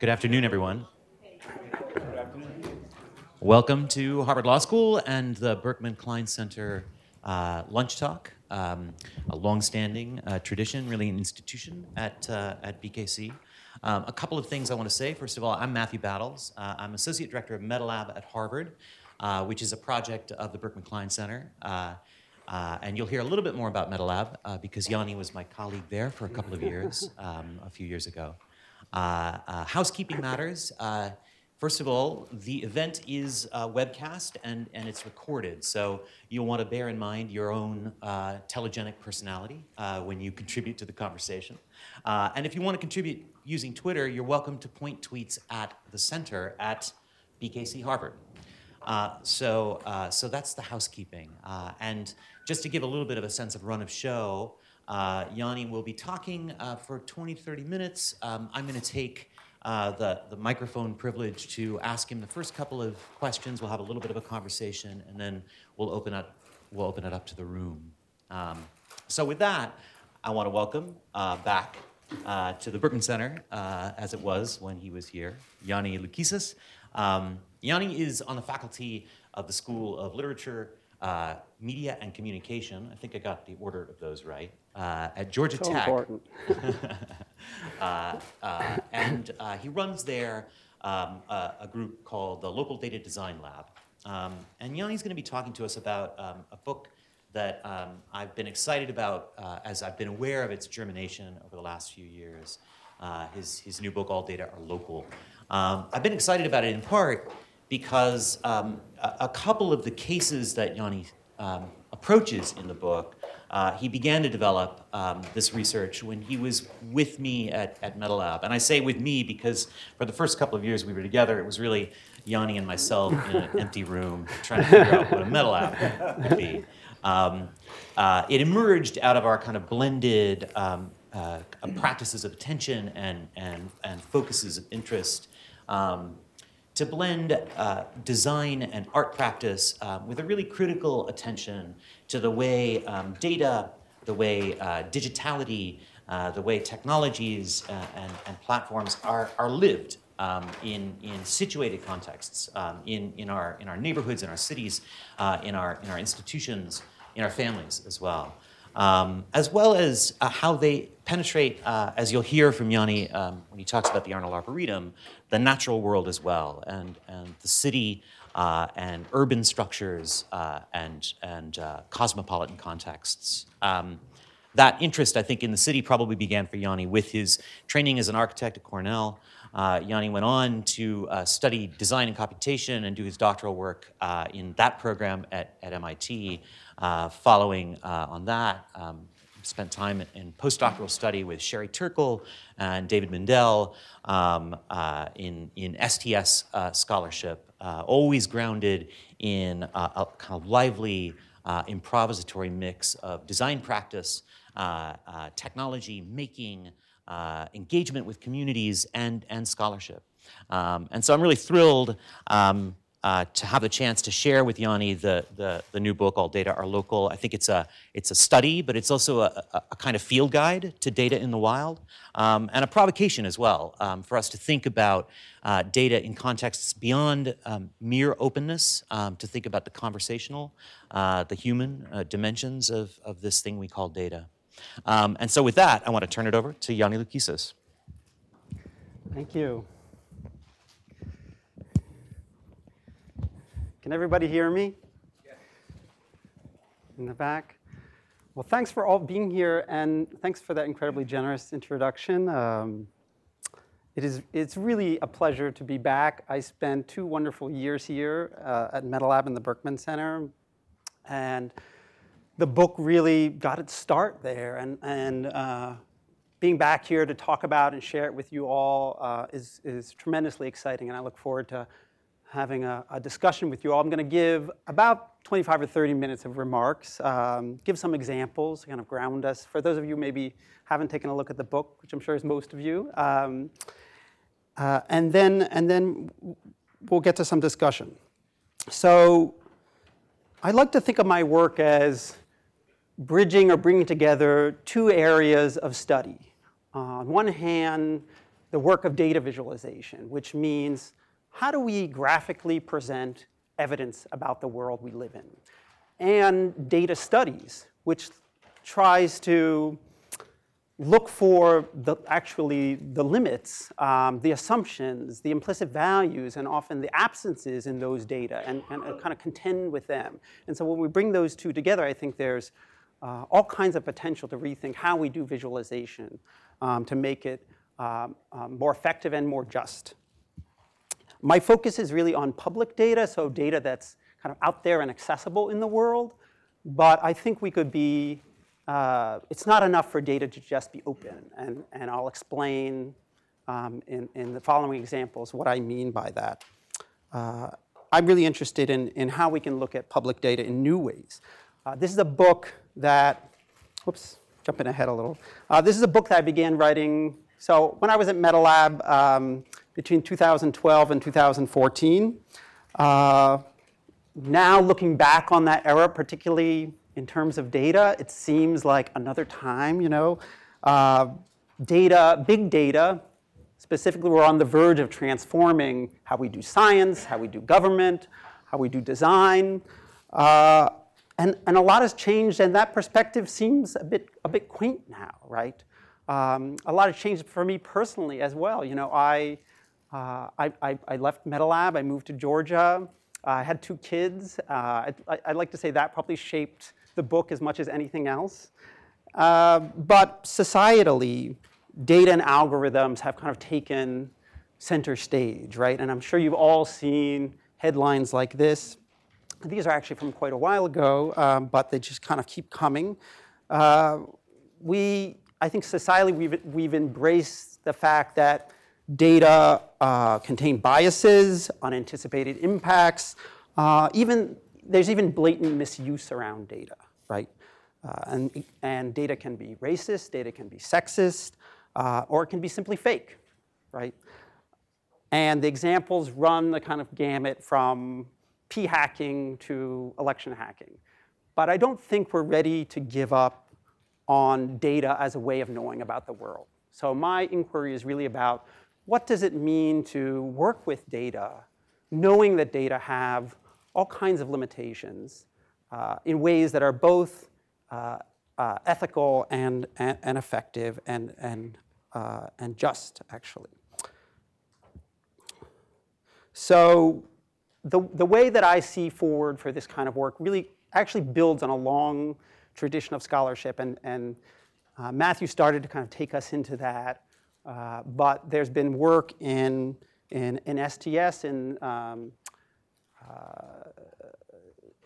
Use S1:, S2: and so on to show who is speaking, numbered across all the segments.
S1: Good afternoon, everyone. Welcome to Harvard Law School and the Berkman Klein Center uh, Lunch Talk, um, a long-standing uh, tradition, really an institution at, uh, at BKC. Um, a couple of things I want to say. First of all, I'm Matthew Battles. Uh, I'm Associate Director of MetaLab at Harvard, uh, which is a project of the Berkman Klein Center. Uh, and you'll hear a little bit more about MetaLab because Yanni was my colleague there for a couple of years, um, a few years ago. Housekeeping matters. First of all, the event is uh, webcast and, and it's recorded, so you'll want to bear in mind your own uh, telegenic personality uh, when you contribute to the conversation. Uh, and if you want to contribute using Twitter, you're welcome to point tweets at the center at BKC Harvard. Uh, so, uh, so that's the housekeeping. and just to give a little bit of a sense of run of show, Yanni will be talking for 20 30 minutes. Um, I'm going to take uh, the, the microphone privilege to ask him the first couple of questions. We'll have a little bit of a conversation, and then we'll open up, we'll open it up to the room. Um, so with that, I want to welcome uh, back uh, to the Berkman Center, uh, as it was when he was here, Yanni Loukissas. Um, Yanni is on the faculty of the School of Literature, uh, Media, and Communication. I think I got the order of those right. Uh, at Georgia
S2: so
S1: Tech.
S2: Important.
S1: Uh, uh, and uh, he runs there um, a, a, group called the Local Data Design Lab. Um, and Yanni's going to be talking to us about um, a book that um, I've been excited about uh, as I've been aware of its germination over the last few years. Uh, his, his new book, All Data Are Local. Um, I've been excited about it in part because um, a, a, couple of the cases that Yanni approaches in the book uh, he began to develop um, this research when he was with me at, at MetaLab. And I say with me because for the first couple of years we were together, it was really Yanni and myself in an empty room trying to figure out what a MetaLab would be. Um, uh, it emerged out of our kind of blended um, uh, practices of attention and, and, and focuses of interest. Um, to blend uh, design and art practice um, with a really critical attention to the way um, data, the way uh, digitality, uh, the way technologies uh, and, and, platforms are, are lived um, in, in situated contexts, um, in, in, our, in our neighborhoods, in our cities, uh, in, our, in our institutions, in our families as well. Um, as well as uh, how they penetrate, as you'll hear from Yanni um, when he talks about the Arnold Arboretum, the natural world as well, and, and the city uh, and urban structures uh, and, and uh, cosmopolitan contexts. Um, that interest, I think, in the city probably began for Yanni with his training as an architect at Cornell. Uh, Yanni went on to uh, study design and computation and do his doctoral work uh, in that program at, at MIT. Following on that, um, spent time in postdoctoral study with Sherry Turkle and David Mindell um, uh, in, in STS uh, scholarship, uh, always grounded in a kind of lively uh, improvisatory mix of design practice, technology, making, engagement with communities, and, and scholarship. Um, and so I'm really thrilled um, uh, to have the chance to share with Yanni the, the, the, new book, All Data Are Local. I think it's a, it's a study, but it's also a, a, a kind of field guide to data in the wild, um, and a provocation as well um, for us to think about uh, data in contexts beyond um, mere openness, um, to think about the conversational, uh, the human uh, dimensions of, of this thing we call data. Um, and so, with that, I want to turn it over to Yanni Loukissas.
S2: Thank you. Can everybody hear me? Yes. In the back? Well, thanks for all being here, and thanks for that incredibly generous introduction. Um, it is, it's really a pleasure to be back. I spent two wonderful years here uh, at MetaLab in the Berkman Center, and the book really got its start there. And, and uh, being back here to talk about and share it with you all uh, is, is tremendously exciting, and I look forward to having a, a, discussion with you all. I'm going to give about 25 or 30 minutes of remarks, um, give some examples, kind of ground us. For those of you maybe haven't taken a look at the book, which I'm sure is most of you, um, uh, and then and then we'll get to some discussion. So I like to think of my work as bridging or bringing together two areas of study. Uh, on one hand, the work of data visualization, which means how do we graphically present evidence about the world we live in? And data studies, which tries to look for the, actually the limits, um, the assumptions, the implicit values, and often the absences in those data and, and, and, kind of contend with them. And so when we bring those two together, I think there's uh, all kinds of potential to rethink how we do visualization um, to make it um, more effective and more just. My focus is really on public data, so data that's kind of out there and accessible in the world. But I think we could be uh, it's not enough for data to just be open. And, and I'll explain um, in, in the following examples what I mean by that. Uh, I'm really interested in, in how we can look at public data in new ways. Uh, this is a book that, whoops, jumping ahead a little. Uh, this is a book that I began writing. So when I was at MetaLab um, between 2012 and 2014, uh, now looking back on that era, particularly in terms of data, it seems like another time, you know. Uh, data, big data, specifically, we're on the verge of transforming how we do science, how we do government, how we do design. Uh, and, and a lot has changed, and that perspective seems a bit, a bit quaint now, right? Um, a lot has changed for me personally as well. You know, I, uh, I, I, I left MetaLab, I moved to Georgia. I had two kids. Uh, I, would like to say that probably shaped the book as much as anything else. Uh, but societally, data and algorithms have kind of taken center stage, right? And I'm sure you've all seen headlines like this. These are actually from quite a while ago, um, but they just kind of keep coming. Uh, we, I think societally, we've, we've embraced the fact that data uh, contain biases, unanticipated impacts, uh, even there's even blatant misuse around data right? Uh, and, and data can be racist, data can be sexist, uh, or it can be simply fake, right? And the examples run the kind of gamut from p hacking to election hacking. But I don't think we're ready to give up on data as a way of knowing about the world. So my inquiry is really about what does it mean to work with data, knowing that data have all kinds of limitations, uh, in ways that are both uh, uh, ethical and, and, and, effective and, and, uh, and just, actually. So, the, the way that I see forward for this kind of work really actually builds on a long tradition of scholarship, and, and uh, Matthew started to kind of take us into that. Uh, but there's been work in, in, in STS, in um, uh,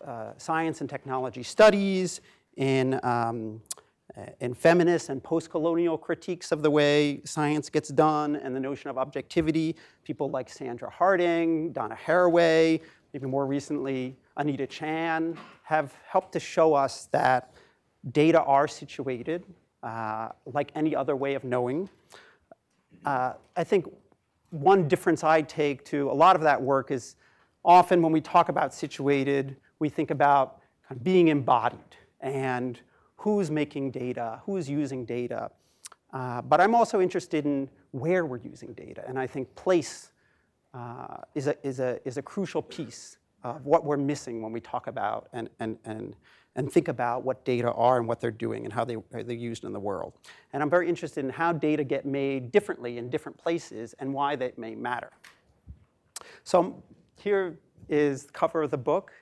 S2: uh, science and technology studies, in, um, in feminist and post-colonial critiques of the way science gets done and the notion of objectivity. People like Sandra Harding, Donna Haraway, maybe more recently Anita Chan, have helped to show us that data are situated uh, like any other way of knowing. Uh, I think one difference I take to a lot of that work is often when we talk about situated, we think about kind of being embodied and who's making data, who's using data. Uh, but I'm also interested in where we're using data, and I think place uh, is, a, is, a, is a crucial piece of what we're missing when we talk about and, and, and, and think about what data are and what they're doing and how they, how they're used in the world. And I'm very interested in how data get made differently in different places and why that may matter. So here is the cover of the book.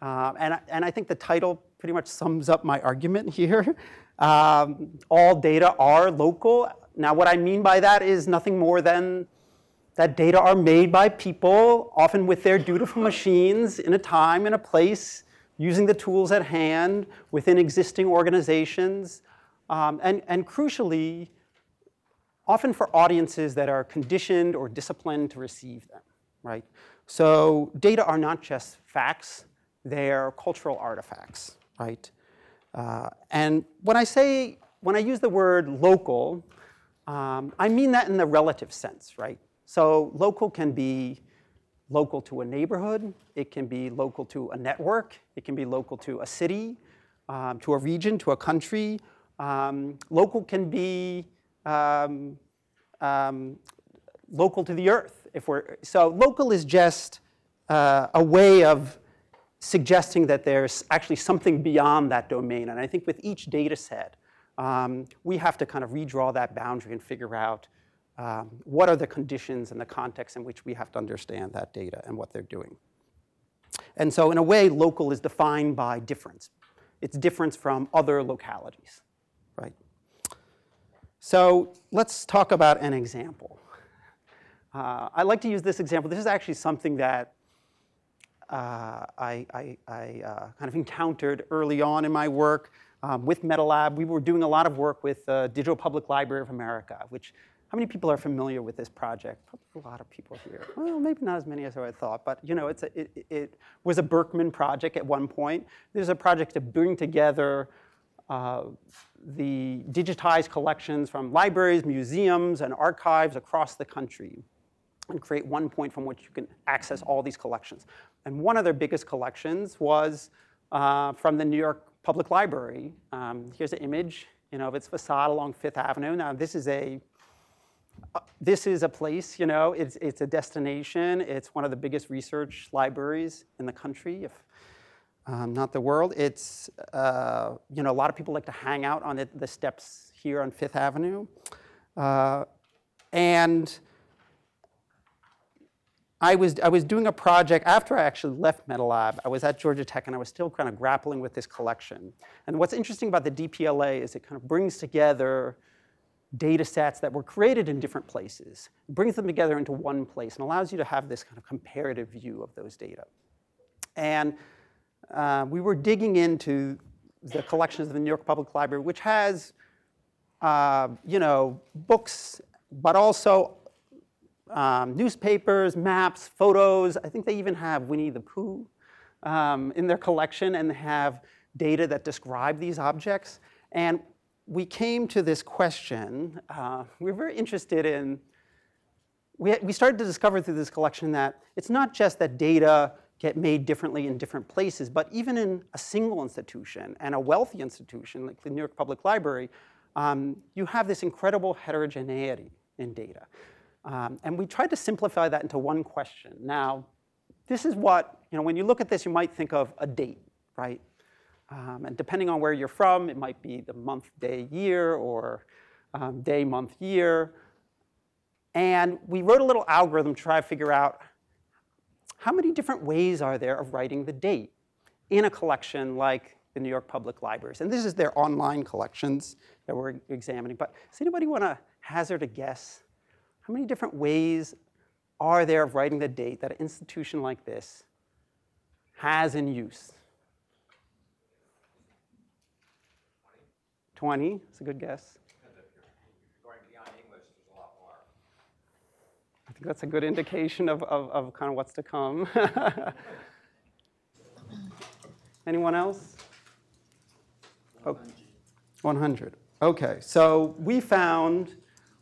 S2: Um, and, and I think the title pretty much sums up my argument here. Um, all data are local. Now, what I mean by that is nothing more than that data are made by people, often with their dutiful machines, in a time, in a place, using the tools at hand within existing organizations, um, and, and crucially, often for audiences that are conditioned or disciplined to receive them, right? So data are not just facts, they're cultural artifacts, right? Uh, and when I say, when I use the word local, um, I mean that in the relative sense, right? So local can be local to a neighborhood, it can be local to a network, it can be local to a city, um, to a region, to a country. Um, local can be um, um local to the Earth. If we're, so local is just uh, a way of suggesting that there's actually something beyond that domain. And I think with each data set, um, we have to kind of redraw that boundary and figure out um, what are the conditions and the context in which we have to understand that data and what they're doing. And so in a way, local is defined by difference. It's difference from other localities, right? So let's talk about an example. Uh, I like to use this example. This is actually something that uh, I, I, I uh, kind of encountered early on in my work um, with MetaLab. We were doing a lot of work with the Digital Public Library of America, which how many people are familiar with this project? Probably a lot of people here. Well, maybe not as many as I thought, but you know, it's a, it, it, was a Berkman project at one point. There's a project to bring together uh, the digitized collections from libraries, museums, and archives across the country and create one point from which you can access all these collections. And one of their biggest collections was uh, from the New York Public Library. Um, here's an image you know, of its facade along Fifth Avenue. Now, this is a this is a place, you know, it's, it's a destination. It's one of the biggest research libraries in the country, if um, not the world. It's, uh, you know, a lot of people like to hang out on it, the steps here on Fifth Avenue. Uh, and I was, I was doing a project after I actually left MetaLab. I was at Georgia Tech and I was still kind of grappling with this collection. And what's interesting about the DPLA is it kind of brings together data sets that were created in different places, brings them together into one place and allows you to have this kind of comparative view of those data. And uh, we were digging into the collections of the New York Public Library, which has, uh, you know, books, but also um, newspapers, maps, photos. I think they even have Winnie the Pooh um, in their collection and have data that describe these objects. And we came to this question. Uh, we were very interested in, we, we started to discover through this collection that it's not just that data get made differently in different places, but even in a single institution and a wealthy institution like the New York Public Library, um, you have this incredible heterogeneity in data. Um, and we tried to simplify that into one question. Now, this is what, you know, when you look at this, you might think of a date, right? Um, and depending on where you're from, it might be the month, day, year, or um, day, month, year. And we wrote a little algorithm to try to figure out how many different ways are there of writing the date in a collection like the New York Public Libraries. And this is their online collections that we're examining. But does anybody want to hazard a guess how many different ways are there of writing the date that an institution like this has in use? 20 is a good guess. I think that's a good indication of, of, of kind of what's to come. Anyone else? 100. 100. Okay, so we found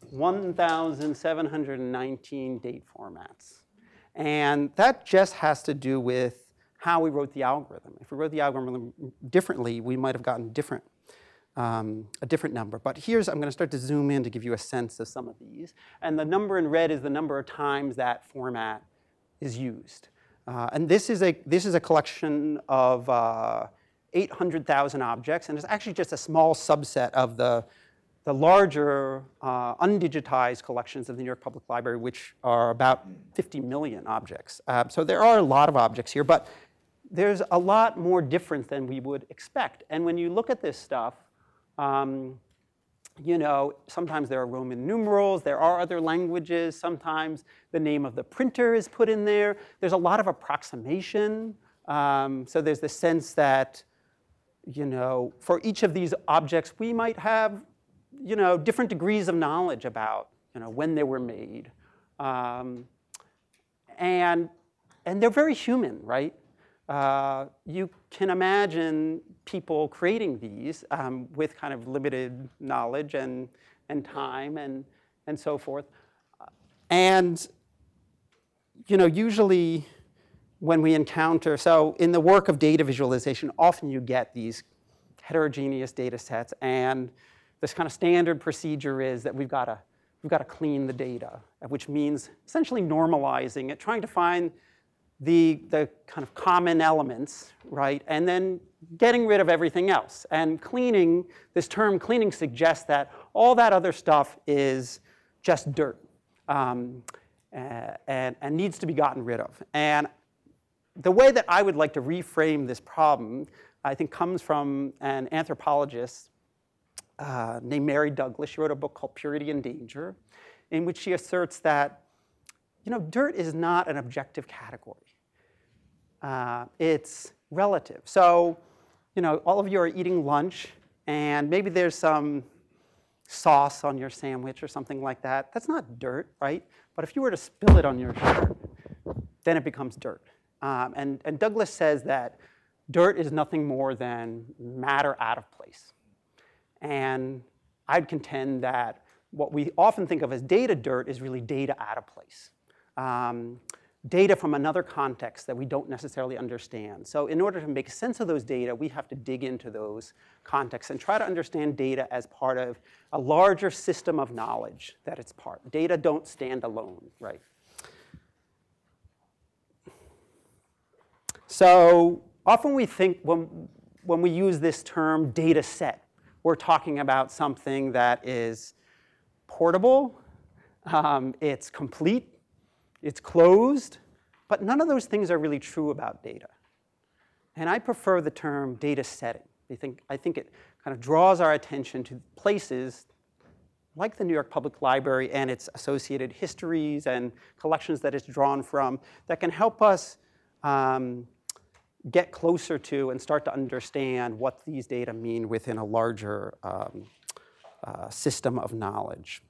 S2: 1,719 date formats. And that just has to do with how we wrote the algorithm. If we wrote the algorithm differently, we might have gotten different, um, a different number. But here's, I'm going to start to zoom in to give you a sense of some of these. And the number in red is the number of times that format is used. Uh, and this is, a, this is a collection of uh, 800,000 objects, and it's actually just a small subset of the the larger uh, undigitized collections of the New York Public Library, which are about 50 million objects. Uh, so there are a lot of objects here, but there's a lot more difference than we would expect. And when you look at this stuff, um, you know, sometimes there are Roman numerals, there are other languages, sometimes the name of the printer is put in there. There's a lot of approximation. Um, so there's the sense that, you know, for each of these objects, we might have you know, different degrees of knowledge about you know, when they were made. Um, and, and they're very human, right? Uh, you can imagine people creating these um, with kind of limited knowledge and, and time and, and so forth. And you know, usually when we encounter, so in the work of data visualization, often you get these heterogeneous data sets and this kind of standard procedure is that we've got to we've got to clean the data, which means essentially normalizing it, trying to find the, the kind of common elements, right? And then getting rid of everything else. And cleaning, this term cleaning suggests that all that other stuff is just dirt um, and, and needs to be gotten rid of. And the way that I would like to reframe this problem, I think, comes from an anthropologist uh, named Mary Douglas. She wrote a book called Purity and Danger, in which she asserts that you know, dirt is not an objective category. Uh, it's relative. So, you know, all of you are eating lunch, and maybe there's some sauce on your sandwich or something like that. That's not dirt, right? But if you were to spill it on your shirt, then it becomes dirt. Um, and, and Douglas says that dirt is nothing more than matter out of place. And I'd contend that what we often think of as data dirt is really data out of place. Um, data from another context that we don't necessarily understand. So in order to make sense of those data, we have to dig into those contexts and try to understand data as part of a larger system of knowledge that it's part. Data don't stand alone, right? So often we think when, when we use this term data set, we're talking about something that is portable, um, it's complete, it's closed, but none of those things are really true about data. And I prefer the term data setting. I think, I think it kind of draws our attention to places like the New York Public Library and its associated histories and collections that it's drawn from that can help us um, get closer to and start to understand what these data mean within a larger um, uh, system of knowledge.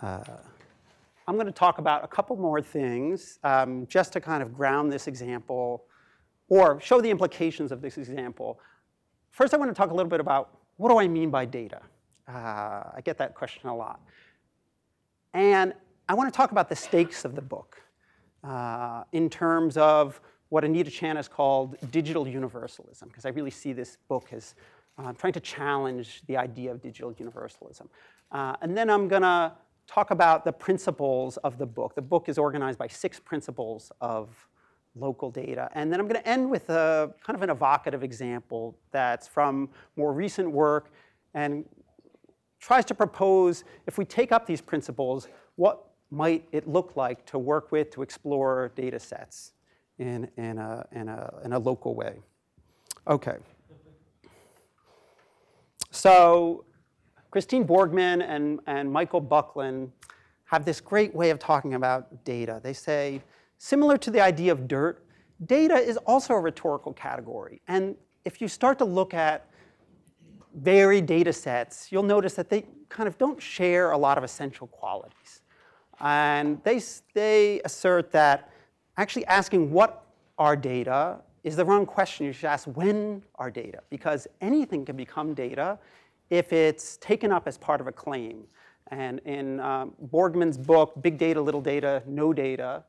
S2: Uh, I'm going to talk about a couple more things um, just to kind of ground this example or show the implications of this example. First, I want to talk a little bit about what do I mean by data? Uh, I get that question a lot. And I want to talk about the stakes of the book uh, in terms of what Anita Chan has called digital universalism, because I really see this book as uh, trying to challenge the idea of digital universalism. Uh, and then I'm going to talk about the principles of the book. The book is organized by six principles of local data. And then I'm going to end with a kind of an evocative example that's from more recent work and tries to propose if we take up these principles, what might it look like to work with, to explore data sets in, in, a, in, a, in a local way. Okay. So Christine Borgman and, and Michael Buckland have this great way of talking about data. They say, similar to the idea of dirt, data is also a rhetorical category. And if you start to look at varied data sets, you'll notice that they kind of don't share a lot of essential qualities. And they, they assert that actually asking what are data is the wrong question. You should ask when are data, because anything can become data if it's taken up as part of a claim. And in um, Borgman's book, Big Data, Little Data, No Data,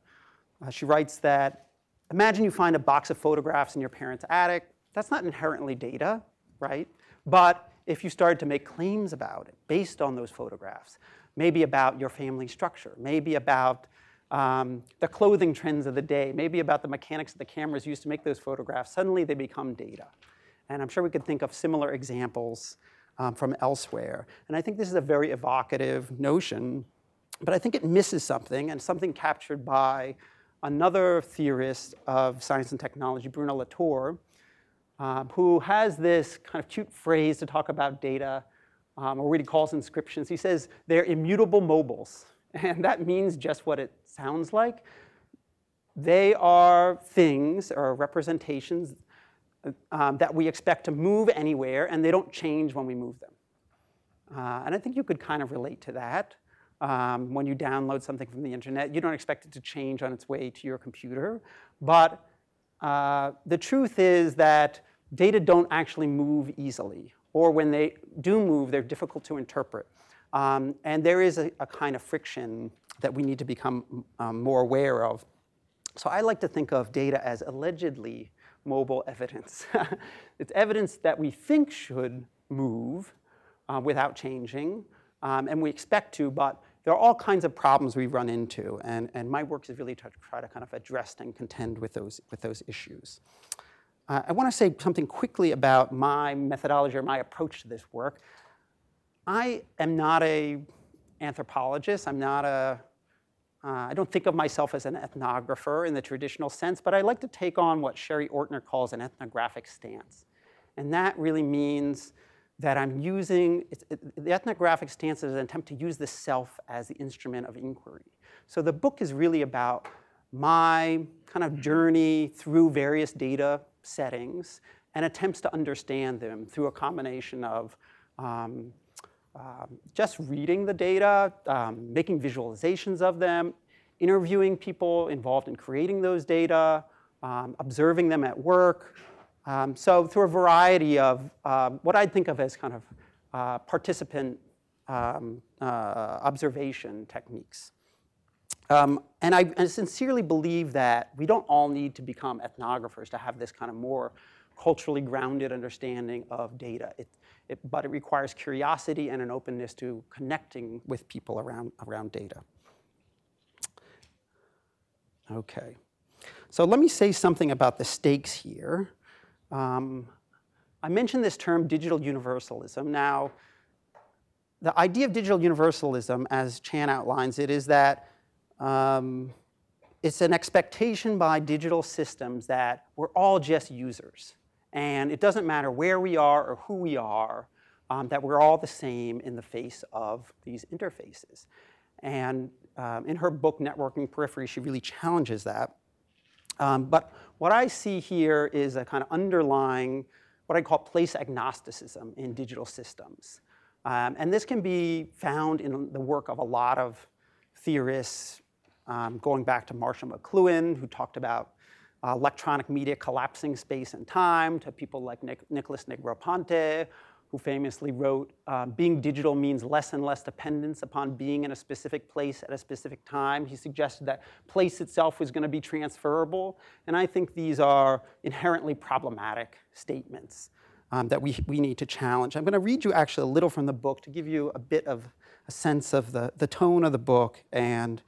S2: uh, she writes that imagine you find a box of photographs in your parents' attic. That's not inherently data, right? But if you started to make claims about it based on those photographs, maybe about your family structure, maybe about um, the clothing trends of the day, maybe about the mechanics of the cameras used to make those photographs, suddenly they become data. And I'm sure we could think of similar examples um, from elsewhere. And I think this is a very evocative notion, but I think it misses something, and something captured by another theorist of science and technology, Bruno Latour, um, who has this kind of cute phrase to talk about data, um, or what he calls inscriptions. He says they're immutable mobiles, and that means just what it sounds like. They are things or representations um, that we expect to move anywhere, and they don't change when we move them. Uh, and I think you could kind of relate to that. Um, when you download something from the internet, you don't expect it to change on its way to your computer. But uh, the truth is that data don't actually move easily, or when they do move, they're difficult to interpret. Um, and there is a, a, kind of friction that we need to become um, more aware of. So I like to think of data as allegedly mobile evidence. it's evidence that we think should move uh, without changing, um, and we expect to, but there are all kinds of problems we run into, and, and my work is really to try to kind of address and contend with those, with those issues. Uh, I want to say something quickly about my methodology or my approach to this work. I am not a anthropologist. I'm not a uh, I don't think of myself as an ethnographer in the traditional sense, but I like to take on what Sherry Ortner calls an ethnographic stance. And that really means that I'm using, it, the ethnographic stance is an attempt to use the self as the instrument of inquiry. So the book is really about my kind of journey through various data settings and attempts to understand them through a combination of um, um, just reading the data, um, making visualizations of them, interviewing people involved in creating those data, um, observing them at work. Um, so through a variety of um, what I'd think of as kind of uh, participant um, uh, observation techniques. and I, I sincerely believe that we don't all need to become ethnographers to have this kind of more culturally grounded understanding of data. It, it, but it requires curiosity and an openness to connecting with people around, around data. Okay, so let me say something about the stakes here. Um, I mentioned this term digital universalism. Now, the idea of digital universalism, as Chan outlines it, is that um, it's an expectation by digital systems that we're all just users. And it doesn't matter where we are or who we are, um, that we're all the same in the face of these interfaces. And um, in her book, Networking Periphery, she really challenges that. Um, but what I see here is a kind of underlying, what I call place agnosticism in digital systems. Um, and this can be found in the work of a lot of theorists, um, going back to Marshall McLuhan, who talked about uh, electronic media collapsing space and time, to people like Nic- Nicholas Negroponte, who famously wrote, uh, being digital means less and less dependence upon being in a specific place at a specific time. He suggested that place itself was going to be transferable. And I think these are inherently problematic statements um, that we, we need to challenge. I'm going to read you actually a little from the book to give you a bit of a sense of the, the tone of the book and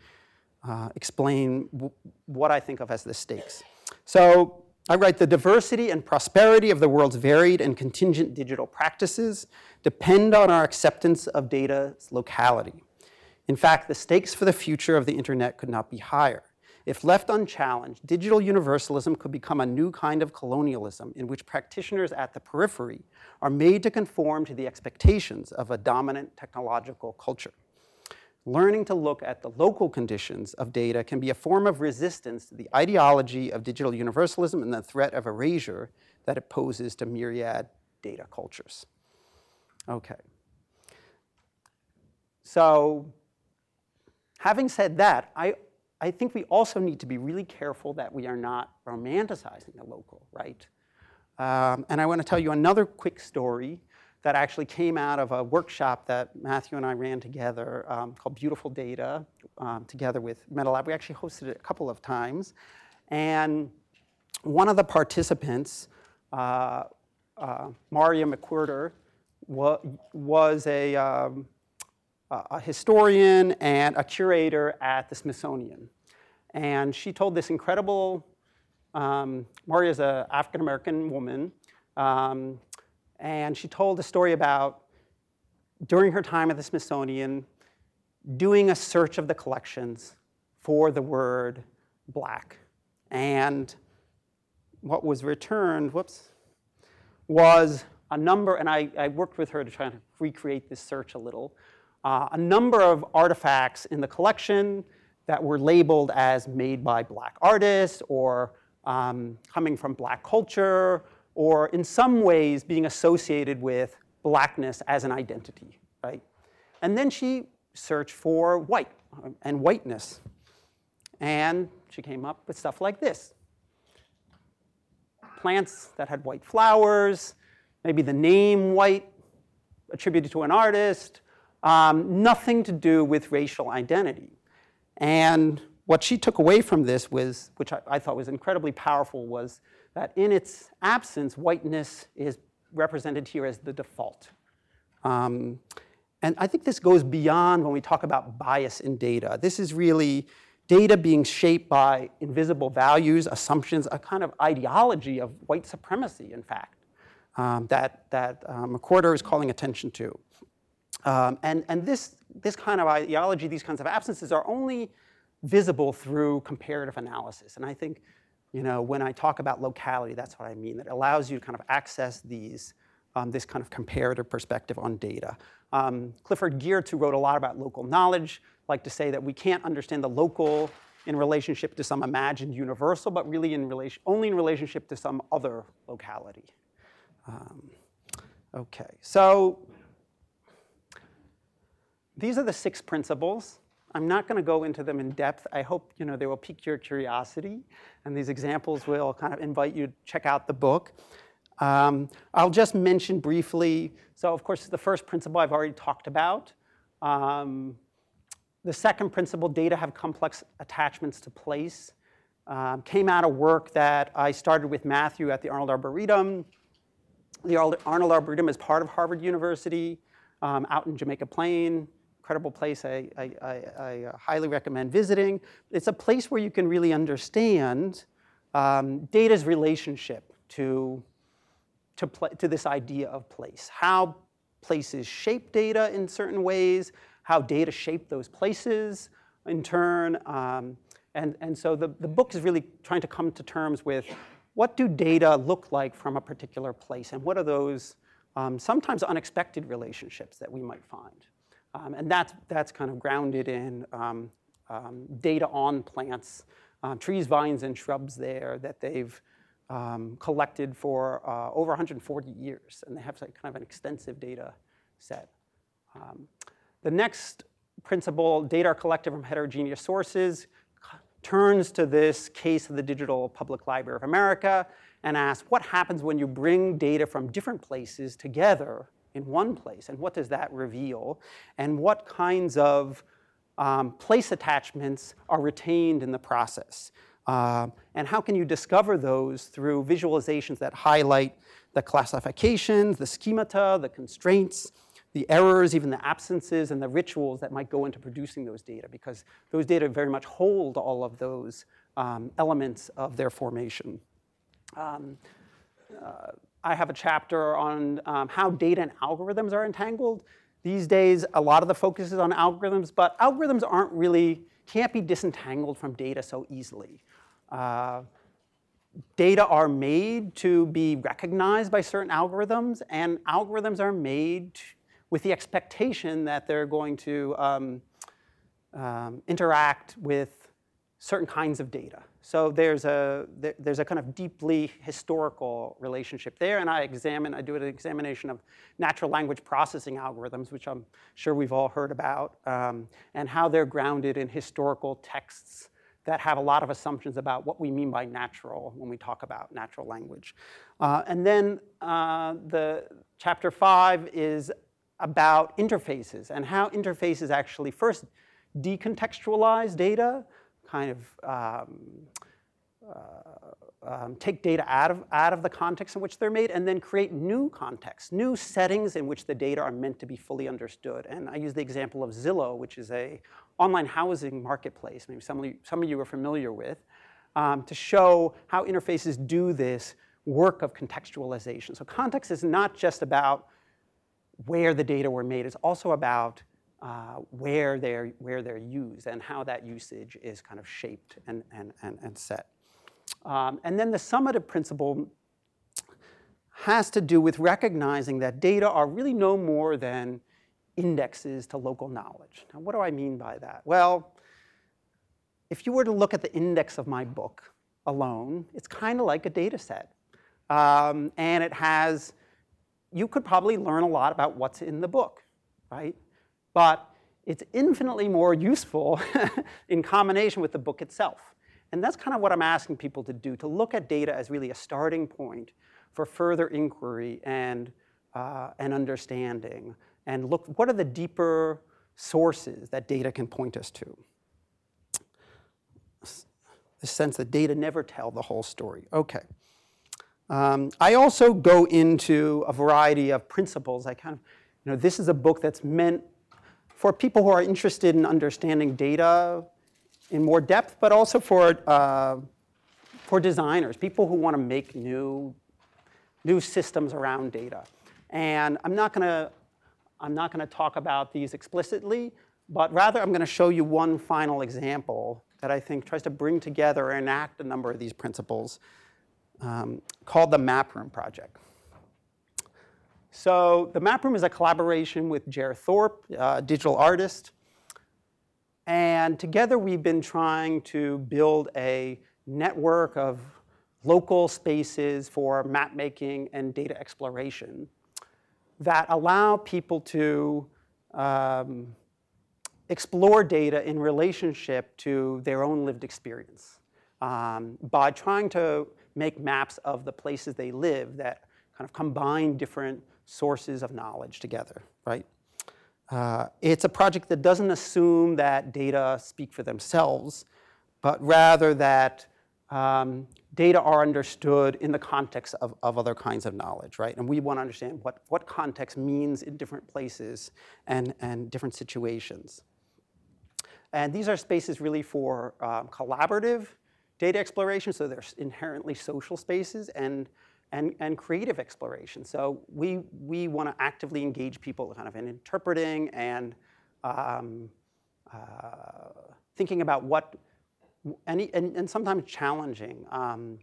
S2: uh, explain w- what I think of as the stakes. So I write the diversity and prosperity of the world's varied and contingent digital practices depend on our acceptance of data's locality. In fact, the stakes for the future of the internet could not be higher. If left unchallenged, digital universalism could become a new kind of colonialism in which practitioners at the periphery are made to conform to the expectations of a dominant technological culture learning to look at the local conditions of data can be a form of resistance to the ideology of digital universalism and the threat of erasure that it poses to myriad data cultures. Okay. So, having said that, I, I think we also need to be really careful that we are not romanticizing the local, right? Um, and I want to tell you another quick story that actually came out of a workshop that Matthew and I ran together um, called Beautiful Data, um, together with MetaLab. We actually hosted it a couple of times. And one of the participants, uh, uh, Maria McWhirter, wa- was a, um, a historian and a curator at the Smithsonian. And she told this incredible, um, Maria is an African American woman. Um, and she told a story about during her time at the Smithsonian doing a search of the collections for the word black. And what was returned, whoops, was a number, and I, I worked with her to try to recreate this search a little, uh, a number of artifacts in the collection that were labeled as made by black artists or um, coming from black culture or in some ways being associated with blackness as an identity, right? And then she searched for white and whiteness. And she came up with stuff like this plants that had white flowers, maybe the name white attributed to an artist, um, nothing to do with racial identity. And what she took away from this was, which I, I thought was incredibly powerful, was that in its absence, whiteness is represented here as the default. Um, and I think this goes beyond when we talk about bias in data. This is really data being shaped by invisible values, assumptions, a kind of ideology of white supremacy, in fact, um, that, that um, McWhorter is calling attention to. Um, and and this, this kind of ideology, these kinds of absences are only visible through comparative analysis. And I think you know, when I talk about locality, that's what I mean. That allows you to kind of access these, um, this kind of comparative perspective on data. Um, Clifford Geertz, who wrote a lot about local knowledge, like to say that we can't understand the local in relationship to some imagined universal, but really in relation, only in relationship to some other locality. Um, okay, so these are the six principles. I'm not going to go into them in depth. I hope you know they will pique your curiosity, and these examples will kind of invite you to check out the book. Um, I'll just mention briefly. So, of course, the first principle I've already talked about. Um, the second principle, data have complex attachments to place, um, came out of work that I started with Matthew at the Arnold Arboretum. The Arnold Arboretum is part of Harvard University um, out in Jamaica Plain incredible place I, I, I, I, highly recommend visiting. It's a place where you can really understand um, data's relationship to, to, pl- to this idea of place, how places shape data in certain ways, how data shape those places in turn. Um, and, and so the, the book is really trying to come to terms with what do data look like from a particular place, and what are those um, sometimes unexpected relationships that we might find. Um, and that's, that's kind of grounded in um, um, data on plants, uh, trees, vines, and shrubs there that they've um, collected for uh, over 140 years. And they have kind of an extensive data set. Um, the next principle, data are collected from heterogeneous sources, turns to this case of the Digital Public Library of America and asks what happens when you bring data from different places together in one place. And what does that reveal? And what kinds of um, place attachments are retained in the process? Uh, and how can you discover those through visualizations that highlight the classifications, the schemata, the constraints, the errors, even the absences, and the rituals that might go into producing those data, because those data very much hold all of those um, elements of their formation. Um, uh, I have a chapter on um, how data and algorithms are entangled. These days, a lot of the focus is on algorithms, but algorithms aren't really, can't be disentangled from data so easily. Uh, data are made to be recognized by certain algorithms, and algorithms are made with the expectation that they're going to um, um, interact with certain kinds of data. So there's a, there's a kind of deeply historical relationship there, and I examine, I do an examination of natural language processing algorithms, which I'm sure we've all heard about, um, and how they're grounded in historical texts that have a lot of assumptions about what we mean by natural when we talk about natural language. Uh, and then uh, the chapter five is about interfaces and how interfaces actually first decontextualize data, kind of um, uh, um, take data out of, out of the context in which they're made and then create new contexts, new settings in which the data are meant to be fully understood. And I use the example of Zillow, which is a online housing marketplace, maybe some of you, some of you are familiar with, um, to show how interfaces do this work of contextualization. So context is not just about where the data were made, it's also about uh, where, they're, where they're used and how that usage is kind of shaped and, and, and, and set. Um, and then the summative principle has to do with recognizing that data are really no more than indexes to local knowledge. Now, what do I mean by that? Well, if you were to look at the index of my book alone, it's kind of like a data set. Um, and it has, you could probably learn a lot about what's in the book, right? But it's infinitely more useful in combination with the book itself. And that's kind of what I'm asking people to do, to look at data as really a starting point for further inquiry and, uh, and understanding. And look, what are the deeper sources that data can point us to? The sense that data never tell the whole story. Okay. Um, I also go into a variety of principles. I kind of you know, this is a book that's meant for people who are interested in understanding data in more depth, but also for, uh, for designers, people who want to make new, new systems around data. And I'm not going to I'm not going to talk about these explicitly, but rather I'm going to show you one final example that I think tries to bring together and enact a number of these principles um, called the Map Room Project. So the Map Room is a collaboration with Jer Thorp, a digital artist. And together we've been trying to build a network of local spaces for map making and data exploration that allow people to um, explore data in relationship to their own lived experience um, by trying to make maps of the places they live that kind of combine different sources of knowledge together, right? Uh, it's a project that doesn't assume that data speak for themselves, but rather that um, data are understood in the context of, of other kinds of knowledge, right? And we want to understand what, what context means in different places and, and different situations. And these are spaces really for um, collaborative data exploration, so they're inherently social spaces and, and, and creative exploration. So we, we want to actively engage people kind of in interpreting and um, uh, thinking about what and, and, and sometimes challenging um,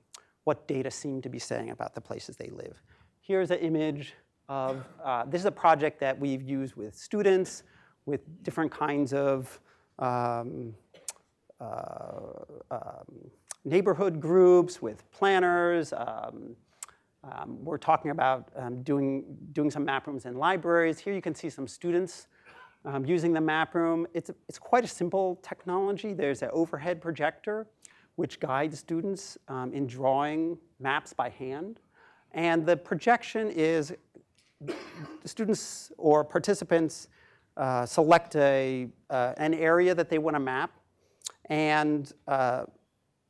S2: what data seem to be saying about the places they live. Here's an image of, uh, this is a project that we've used with students, with different kinds of um, uh, um, neighborhood groups, with planners. Um, um, we're talking about um, doing, doing some map rooms in libraries. Here you can see some students um, using the map room. It's, it's quite a simple technology. There's an overhead projector which guides students um, in drawing maps by hand. And the projection is students or participants uh, select a, uh, an area that they want to map, and, uh,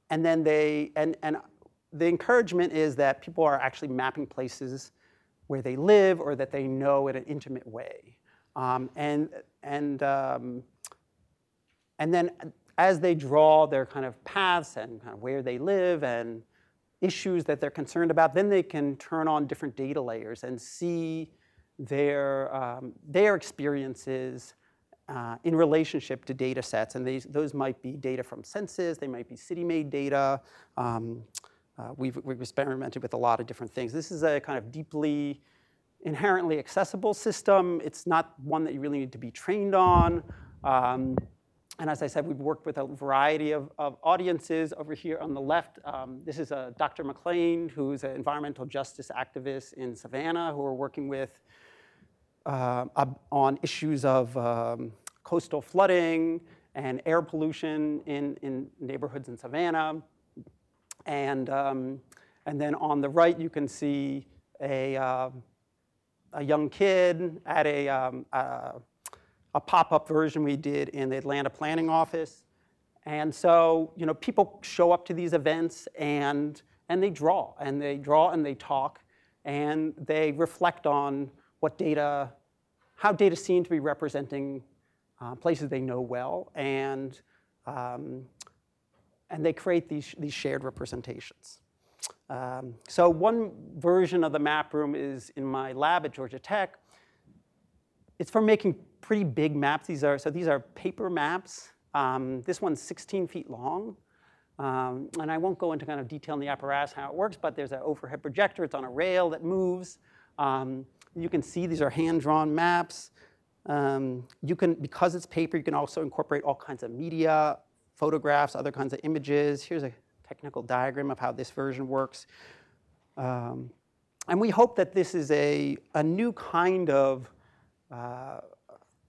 S2: and then they, and, and the encouragement is that people are actually mapping places where they live or that they know in an intimate way. Um, and, and, um, and then as they draw their kind of paths and kind of where they live and issues that they're concerned about, then they can turn on different data layers and see their, um, their experiences uh, in relationship to data sets. And these, those might be data from census, they might be city-made data. Um, uh, we've, we've experimented with a lot of different things. This is a kind of deeply inherently accessible system. It's not one that you really need to be trained on. Um, and as I said, we've worked with a variety of, of audiences. Over here on the left, um, this is a Dr. McClain, who's an environmental justice activist in Savannah, who we're working with uh, on issues of um, coastal flooding and air pollution in, in neighborhoods in Savannah. And, um, and then on the right, you can see a, uh, a young kid at a, um, a, a pop-up version we did in the Atlanta Planning Office. And so, you know, people show up to these events and, and they draw, and they draw and they talk, and they reflect on what data, how data seem to be representing uh, places they know well, and, um, and they create these, these shared representations. Um, so one version of the map room is in my lab at Georgia Tech. It's for making pretty big maps. These are, so these are paper maps. Um, this one's 16 feet long. Um, and I won't go into kind of detail in the apparatus how it works, but there's an overhead projector. It's on a rail that moves. Um, you can see these are hand-drawn maps. Um, you can, because it's paper, you can also incorporate all kinds of media, photographs, other kinds of images. Here's a technical diagram of how this version works. Um, and we hope that this is a, a new kind of uh,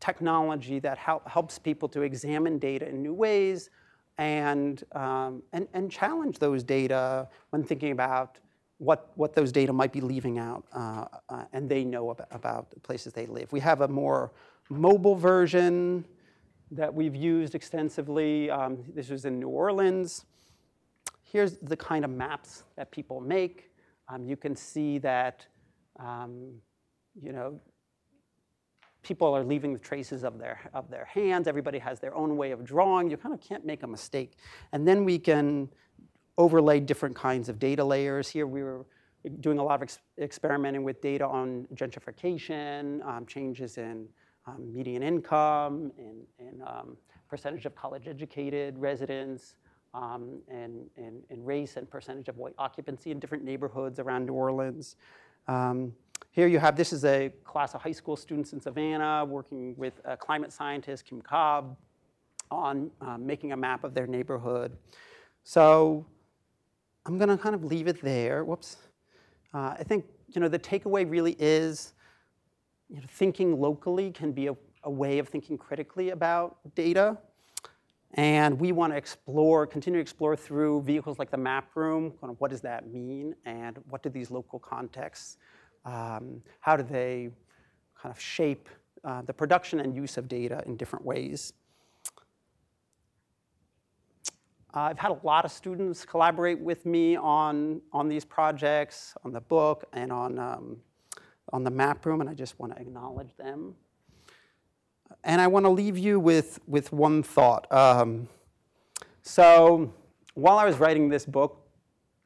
S2: technology that help, helps people to examine data in new ways and, um, and, and challenge those data when thinking about what, what those data might be leaving out uh, uh, and they know about, about the places they live. We have a more mobile version that we've used extensively. Um, this was in New Orleans here's the kind of maps that people make. Um, you can see that, um, you know, people are leaving the traces of their, of their hands. Everybody has their own way of drawing. You kind of can't make a mistake. And then we can overlay different kinds of data layers. Here we were doing a lot of ex experimenting with data on gentrification, um, changes in um, median income, and, in um, percentage of college educated residents, um, and, and, and, race and percentage of white occupancy in different neighborhoods around New Orleans. Um, here you have, this is a class of high school students in Savannah working with a climate scientist, Kim Cobb, on um, making a map of their neighborhood. So I'm gonna kind of leave it there. Whoops. Uh, I think you know, the takeaway really is you know, thinking locally can be a, a way of thinking critically about data. And we want to explore, continue to explore through vehicles like the map room, kind of what does that mean, and what do these local contexts, um, how do they kind of shape uh, the production and use of data in different ways. Uh, I've had a lot of students collaborate with me on, on these projects, on the book, and on, um, on the map room, and I just want to acknowledge them. And I want to leave you with, with one thought. Um, so while I was writing this book,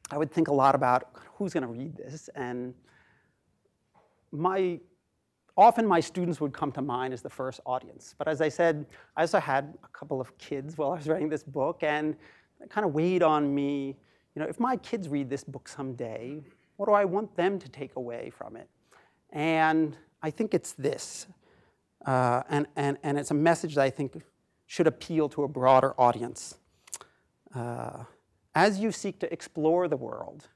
S2: I would think a lot about who's going to read this. And my, often my students would come to mind as the first audience. But as I said, I also had a couple of kids while I was writing this book, and it kind of weighed on me, you know, if my kids read this book someday, what do I want them to take away from it? And I think it's this. Uh, and, and, and it's a message that I think should appeal to a broader audience. Uh, as you seek to explore the world,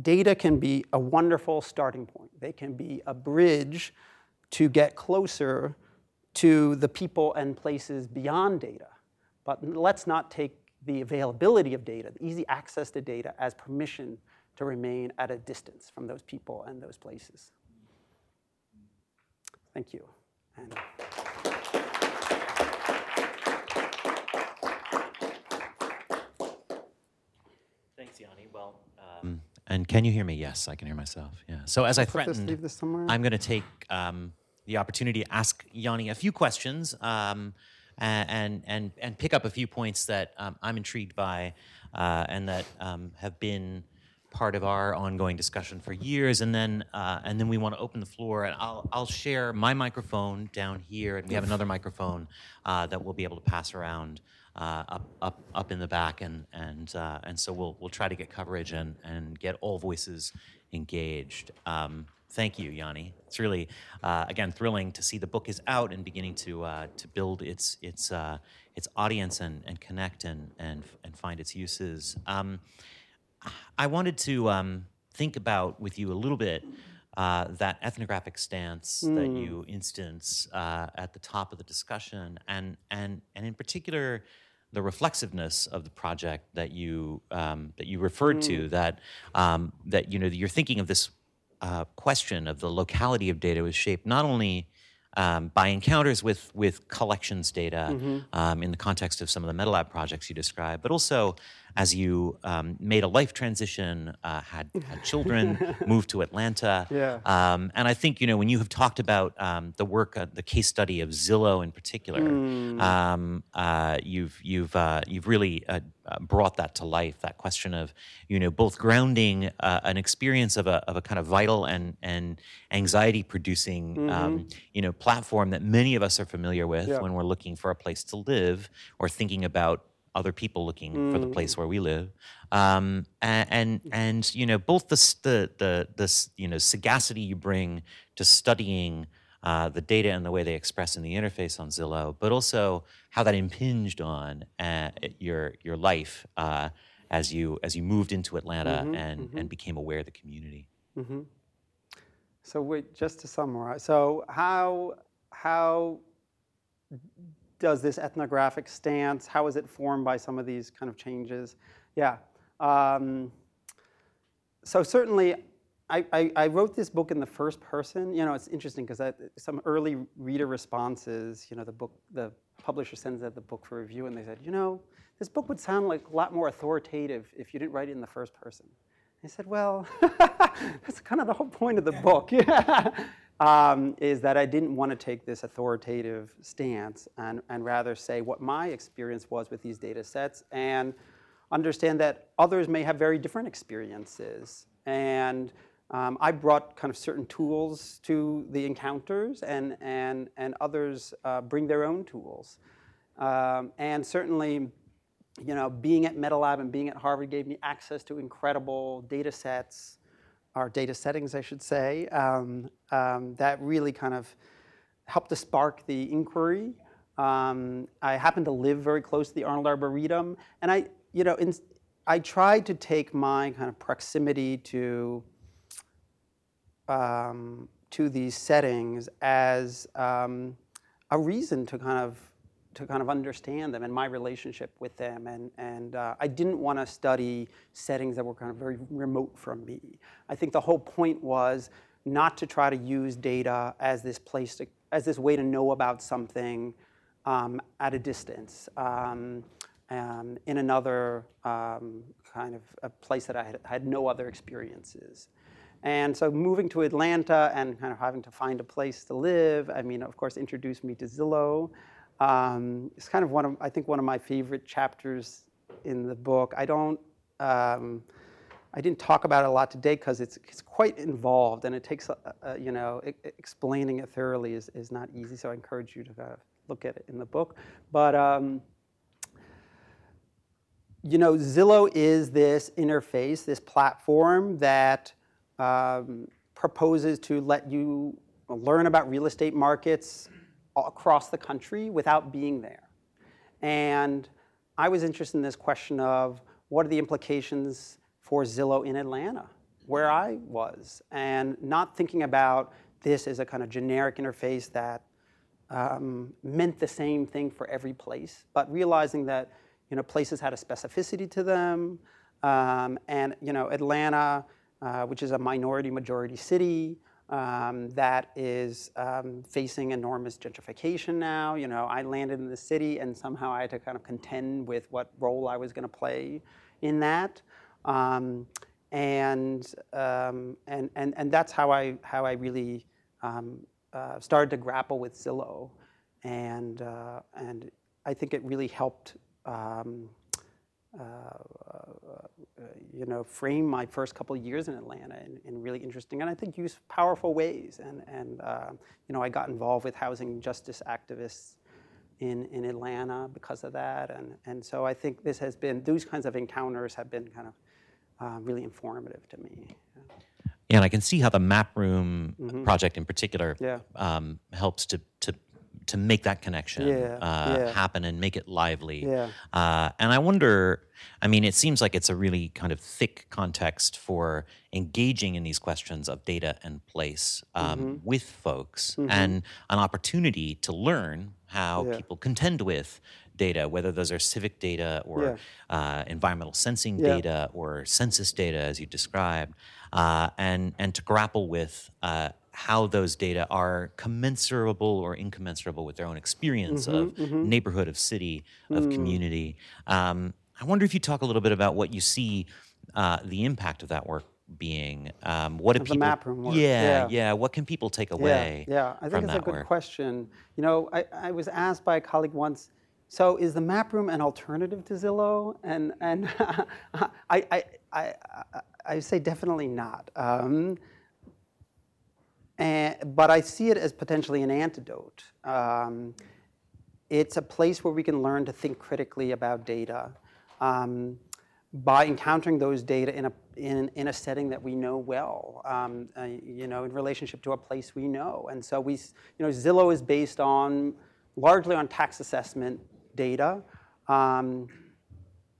S2: data can be a wonderful starting point. They can be a bridge to get closer to the people and places beyond data. But let's not take the availability of data, the easy access to data, as permission to remain at a distance from those people and those places. Thank you. And
S1: Thanks, Yanni. Well, um, and can you hear me? Yes, I can hear myself. Yeah. So as I threatened, I'm going to take um, the opportunity to ask Yanni a few questions. Um, and and and pick up a few points that um, I'm intrigued by, uh, and that um, have been part of our ongoing discussion for years. And then uh, and then we want to open the floor, and I'll I'll share my microphone down here, and we have another microphone uh, that we'll be able to pass around. Uh, up, up, up in the back, and and uh, and so we'll we'll try to get coverage and and get all voices engaged. Um, thank you, Yanni. It's really, uh, again, thrilling to see the book is out and beginning to uh, to build its its its audience and, and connect and and and find its uses. Um, I wanted to um, think about with you a little bit uh, that ethnographic stance mm. that hmm. you instance uh, at the top of the discussion, and and and in particular the reflexiveness of the project that you um, that you referred mm. to hmm. that um, that you know you're thinking of this uh, question of the locality of data was shaped not only um, by encounters with with collections data mm-hmm. um, in the context of some of the MetaLab projects you described, but also as you um, made a life transition, uh, had, had children, moved to Atlanta.
S2: Yeah.
S1: Um, and I think, you know, when you have talked about um, the work, uh, the case study of Zillow in particular, mm. Um, uh, you've, you've, uh, you've really uh, uh, brought that to life, that question of, you know, both grounding an experience of a, of a kind of vital and, and anxiety producing, mm-hmm. um, you know, platform that many of us are familiar with yeah. when we're looking for a place to live or thinking about other people looking mm. for the place mm. where we live, um, and, and, and you know both the the the, the you know sagacity you bring to studying uh, the data and the way they express in the interface on Zillow, but also how that impinged on uh, your your life uh, as you as you moved into Atlanta mm-hmm, and mm-hmm. and became aware of the community.
S2: Mm-hmm. So wait, just to summarize, so how how does this ethnographic stance? How is it formed by some of these kind of changes? Yeah. Um, so certainly, I, I, I, wrote this book in the first person. You know, it's interesting because some early reader responses, you know, the book, the publisher sends out the book for review, and they said, you know, this book would sound like a lot more authoritative if you didn't write it in the first person. I said, well, that's kind of the whole point of the book. Yeah. um, is that I didn't want to take this authoritative stance and, and rather say what my experience was with these data sets and understand that others may have very different experiences. And um, I brought kind of certain tools to the encounters, and, and, and others uh, bring their own tools. Um, and certainly, you know, being at MetaLab and being at Harvard gave me access to incredible data sets, or data settings, I should say, um, um that really kind of helped to spark the inquiry. Um, I happen to live very close to the Arnold Arboretum, and I, you know, in, I tried to take my kind of proximity to um, to these settings as um, a reason to kind of to kind of understand them and my relationship with them. And, and uh, I didn't want to study settings that were kind of very remote from me. I think the whole point was not to try to use data as this place to, as this way to know about something um, at a distance. Um, um, in another um, kind of a place that I had, had no other experiences. And so moving to Atlanta and kind of having to find a place to live, I mean, of course, introduced me to Zillow. Um, it's kind of one of, I think, one of my favorite chapters in the book. I don't, um, I didn't talk about it a lot today because it's, it's quite involved and it takes, you know, explaining it thoroughly is, is not easy. So I encourage you to kind of look at it in the book. But, um, you know, Zillow is this interface, this platform that um, proposes to let you learn about real estate markets across the country without being there. And I was interested in this question of what are the implications for Zillow in Atlanta, where I was, and not thinking about this as a kind of generic interface that um, meant the same thing for every place, but realizing that you know places had a specificity to them, um, and you know Atlanta uh, which is a minority majority city um, that is um, facing enormous gentrification now. You know, I landed in the city and somehow I had to kind of contend with what role I was going to play in that. Um, and, um, and, and, and that's how I, how I really um, uh, started to grapple with Zillow. And, uh, and I think it really helped um, you know, frame my first couple of years in Atlanta in, in really interesting and I think use powerful ways. And, and uh, you know, I got involved with housing justice activists in, in Atlanta because of that. And, and so I think this has been, those kinds of encounters have been kind of uh, really informative to me.
S1: Yeah, and I can see how the Map Room mm-hmm. project in particular
S2: yeah.
S1: um, helps to, to to make that connection
S2: yeah,
S1: uh,
S2: yeah.
S1: happen and make it lively.
S2: Yeah.
S1: Uh, and I wonder, I mean, it seems like it's a really kind of thick context for engaging in these questions of data and place um, mm-hmm. with folks mm-hmm. and an opportunity to learn how yeah. people contend with data, whether those are civic data or yeah. uh, environmental sensing yeah. data or census data, as you described, uh, and and to grapple with uh, how those data are commensurable or incommensurable with their own experience mm-hmm, of mm-hmm. neighborhood, of city, of mm. community. Um, I wonder if you talk a little bit about what you see uh, the impact of that work being. Um, what do
S2: of
S1: people?
S2: The map room work.
S1: Yeah, yeah, yeah, What can people take away?
S2: Yeah, yeah. I think it's a good
S1: work?
S2: question. You know, I, I was asked by a colleague once. So is the map room an alternative to Zillow? And and I, I, I, I, say definitely not. Um, and, but I see it as potentially an antidote. Um, it's a place where we can learn to think critically about data um, by encountering those data in a, in, in a setting that we know well, um, uh, you know, in relationship to a place we know. And so we, you know, Zillow is based on, largely on tax assessment data. Um,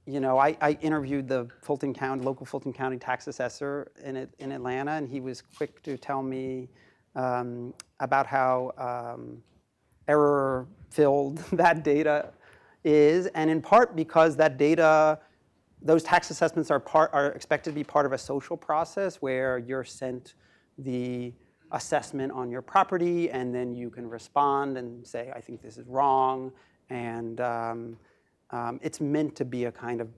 S2: you know, I, I, interviewed the Fulton County, local Fulton County tax assessor in, in Atlanta, and he was quick to tell me um, about how um, error filled that data is, and in part because that data, those tax assessments are, part, are expected to be part of a social process where you're sent the assessment on your property, and then you can respond and say, I think this is wrong. And um, um, it's meant to be a kind of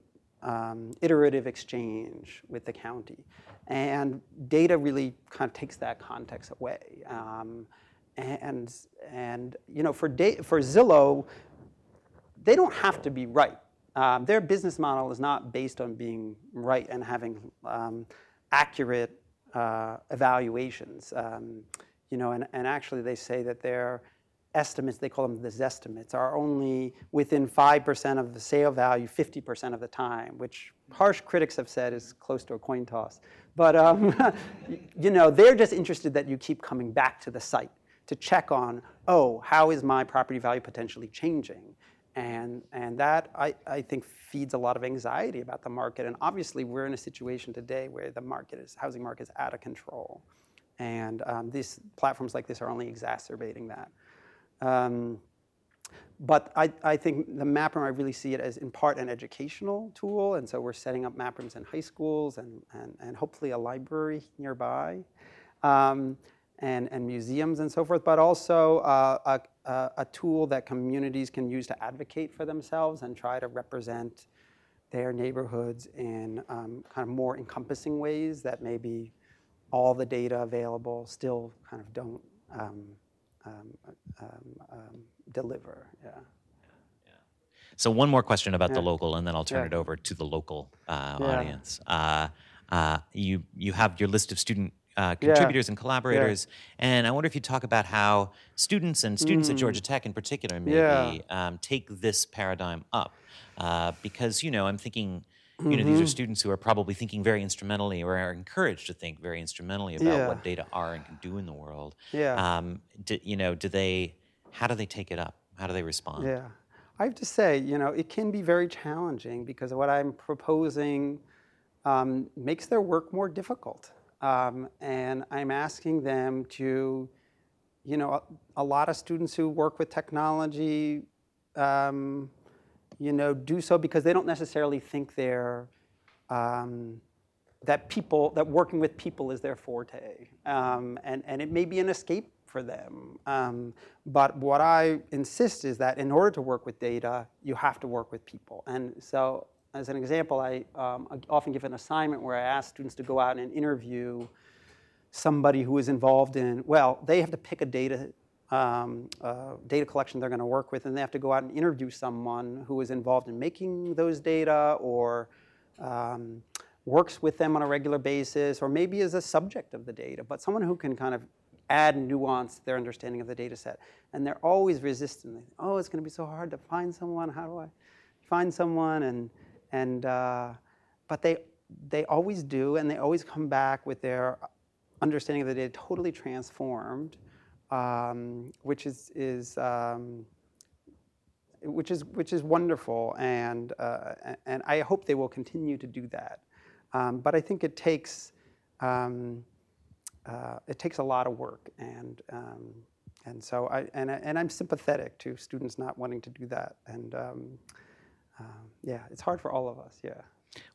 S2: um, iterative exchange with the county. And data really kind of takes that context away. Um, and, and you know, for, da- for Zillow, they don't have to be right. Um, their business model is not based on being right and having um, accurate uh, evaluations. Um, you know, and, and actually they say that their estimates, they call them the zestimates, are only within 5% of the sale value 50% of the time, which harsh critics have said is close to a coin toss. But um, you know, they're just interested that you keep coming back to the site to check on, oh, how is my property value potentially changing? And, and that, I, I think, feeds a lot of anxiety about the market. And obviously, we're in a situation today where the market is, housing market is out of control. And um, these platforms like this are only exacerbating that. Um, but I, I think the map room, I really see it as in part an educational tool. And so we're setting up map rooms in high schools and, and, and hopefully a library nearby. Um, and, and museums and so forth, but also uh, a, a, tool that communities can use to advocate for themselves and try to represent their neighborhoods in um, kind of more encompassing ways that maybe all the data available still kind of don't um deliver. Yeah.
S1: So one more question about yeah. the local, and then I'll turn yeah. it over to the local uh, yeah. audience. Uh, uh, you you have your list of student uh, contributors and collaborators. And I wonder if you talk about how students and students mm. at Georgia Tech in particular maybe um, take this paradigm up. Uh, because, you know, I'm thinking, you know, mm-hmm. these are mm-hmm. students who are probably thinking very instrumentally or are encouraged to think very instrumentally about what data are and can do in the world.
S2: Yeah.
S1: Um, do, you know, do they, how do they take it up? How do they respond?
S2: Yeah. I have to say, you know, it can be very challenging because what I'm proposing um, makes their work more difficult. Um, and I'm asking them to, you know, a, a, lot of students who work with technology, um, you know, do so because they don't necessarily think they're, um, that people, that working with people is their forte. Um, and, and it may be an escape for them. Um, but what I insist is that in order to work with data, you have to work with people. And so as an example, I um, often give an assignment where I ask students to go out and interview somebody who is involved in, well, they have to pick a data, um, uh, data collection they're going to work with, and they have to go out and interview someone who is involved in making those data or um, works with them on a regular basis, or maybe is a subject of the data, but someone who can kind of add nuance to their understanding of the data set. And they're always resistant. Oh, it's going to be so hard to find someone. How do I find someone? And and, uh, but they, they always do, and they always come back with their understanding of the data totally transformed, um, which is, is um, which is which is wonderful, and uh, and I hope they will continue to do that. Um, but I think it takes um, uh, it takes a lot of work, and um, and so I and and I'm sympathetic to students not wanting to do that, and um, um, yeah, it's hard for all of us. Yeah.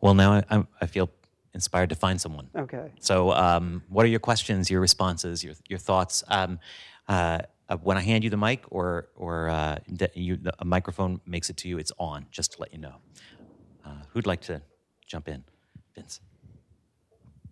S1: Well, now I, I feel inspired to find someone.
S2: Okay.
S1: So, um, what are your questions, your responses, your your thoughts? Um, uh, uh, when I hand you the mic, or or uh, you, the, a microphone makes it to you, it's on. Just to let you know. Uh, who'd like to jump in, Vince?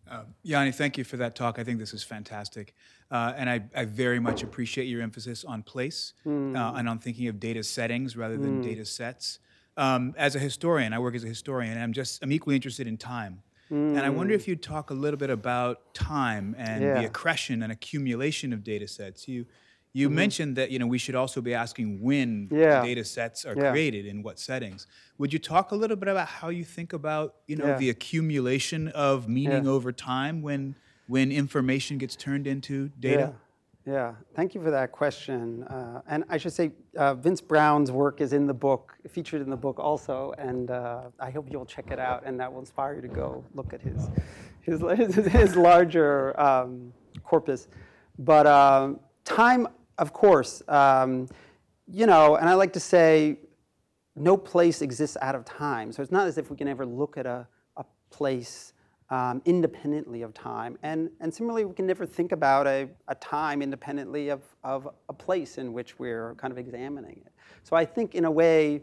S3: Uh, Yanni, thank you for that talk. I think this is fantastic. Uh, and I, I, very much appreciate your emphasis on place mm. uh, and on thinking of data settings rather than mm. data sets um, as a historian, I work as a historian, and I'm just I'm equally interested in time. Mm. And I wonder if mm. you'd talk a little bit about time and yeah. the accretion and accumulation of data sets. You you mm-hmm. mentioned that you know we should also be asking when yeah. data sets are yeah. created in what settings. Would you talk a little bit about how you think about you know the accumulation of meaning over time when when information gets turned into data?
S2: Yeah, thank you for that question. Uh, and I should say, uh, Vince Brown's work is in the book, featured in the book also, and uh, I hope you'll check it out, and that will inspire you to go look at his his, his larger um, corpus. But um, time, of course, um, you know, and I like to say, no place exists out of time. So it's not as if we can ever look at a, a place um, independently of time. And, and similarly, we can never think about a, a time independently of, of a place in which we're kind of examining it. So I think, in a way,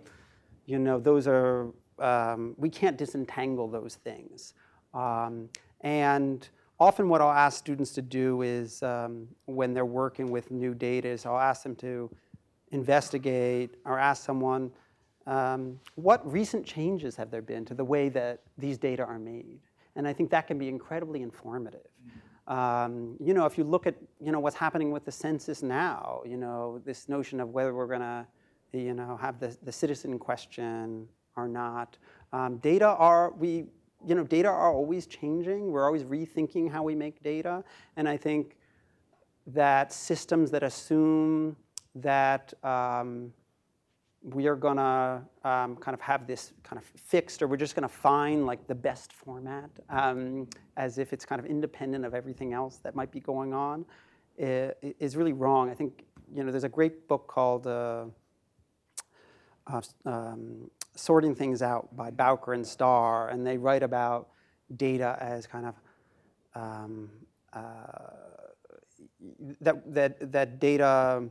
S2: you know, those are um, we can't disentangle those things. Um, and often what I'll ask students to do is um, when they're working with new data is I'll ask them to investigate or ask someone, um, what recent changes have there been to the way that these data are made? And I think that can be incredibly informative. Um, you know, if you look at you know what's happening with the census now, you know this notion of whether we're going to, you know, have the, the citizen question or not. Um, data are we you know data are always changing. We're always rethinking how we make data, and I think that systems that assume that um, we are going to um, kind of have this kind of fixed, or we're just going to find like the best format um, as if it's kind of independent of everything else that might be going on, is really wrong. I think you know there's a great book called uh, uh, um, "Sorting Things Out" by Bowker and Star, and they write about data as kind of um, uh, that that that data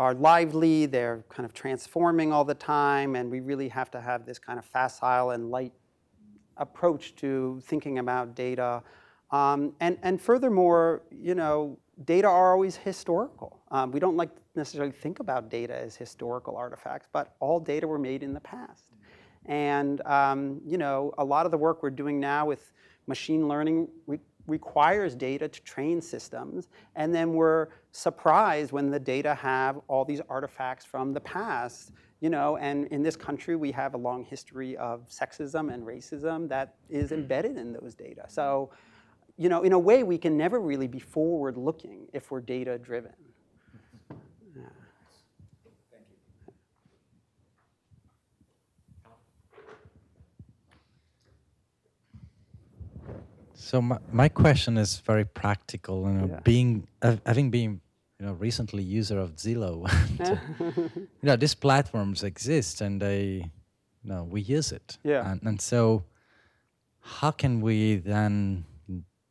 S2: are lively, they're kind of transforming all the time, and we really have to have this kind of facile and light approach to thinking about data. Um, and, and furthermore, you know, data are always historical. Um, we don't like necessarily think about data as historical artifacts, but all data were made in the past. And um, you know, a lot of the work we're doing now with machine learning requires data to train systems, and then we're surprised when the data have all these artifacts from the past. You know, and in this country, we have a long history of sexism and racism that is hmm. embedded in those data. So, you know, in a way, we can never really be forward-looking if we're data-driven.
S4: So my, my question is very practical. You know, yeah. being uh, having been you know recently user of Zillow, you know these platforms exist and they, you know, we use it.
S2: Yeah.
S4: And, and so, how can we then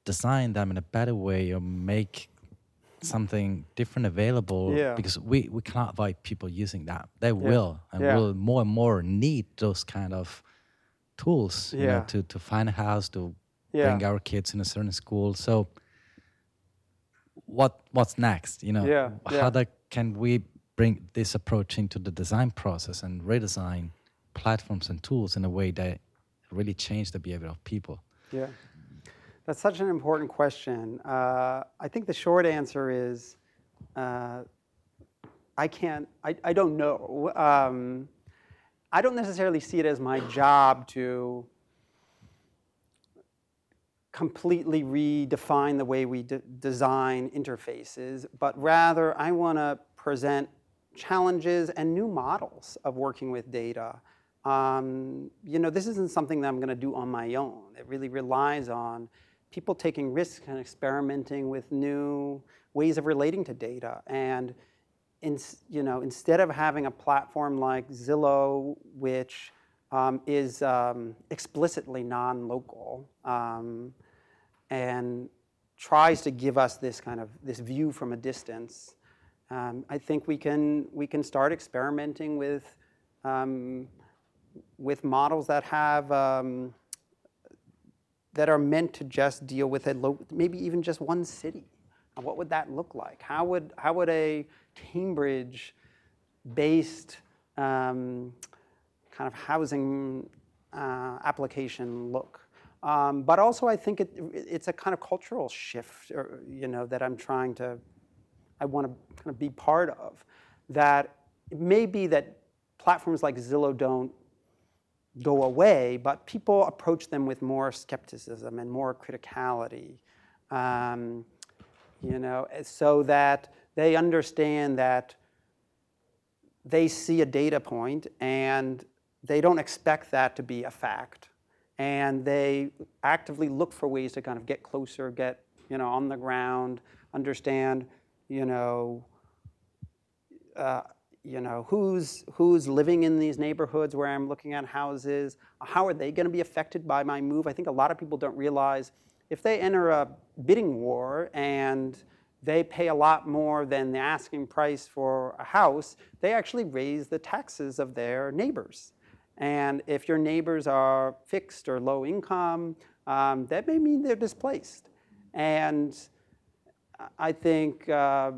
S4: design them in a better way or make something different available
S2: yeah.
S4: because we, we cannot avoid people using that. They yeah. will and yeah. will more and more need those kind of tools you know, to, to find a house, to yeah. bring our kids in a certain school. So what what's next? You know,
S2: yeah,
S4: how yeah. can we bring this approach into the design process and redesign platforms and tools in a way that really change the behavior of people?
S2: Yeah, that's such an important question. Uh, I think the short answer is uh, I can't. I, I don't know. Um, I don't necessarily see it as my job to completely redefine the way we de design interfaces, but rather I want to present challenges and new models of working with data. Um, you know, this isn't something that I'm going to do on my own. It really relies on people taking risks and experimenting with new ways of relating to data. And in, you know, instead of having a platform like Zillow, which um, is um, explicitly non-local, um, and tries to give us this kind of this view from a distance. Um, I think we can we can start experimenting with um, with models that have that are meant to just deal with a low, maybe even just one city. And what would that look like? How would how would a Cambridge-based um, kind of housing uh, application look? Um, but also, I think it, it's a kind of cultural shift, or, you know, that I'm trying to, I want to kind of be part of. That it may be that platforms like Zillow don't go away, but people approach them with more skepticism and more criticality, um, you know, so that they understand that they see a data point and they don't expect that to be a fact and they actively look for ways to kind of get closer, get you know on the ground, understand you know uh, you know who's who's living in these neighborhoods where I'm looking at houses. How are they going to be affected by my move? I think a lot of people don't realize if they enter a bidding war and they pay a lot more than the asking price for a house, they actually raise the taxes of their neighbors. And if your neighbors are fixed or low income, um, that may mean they're displaced. And I think, uh,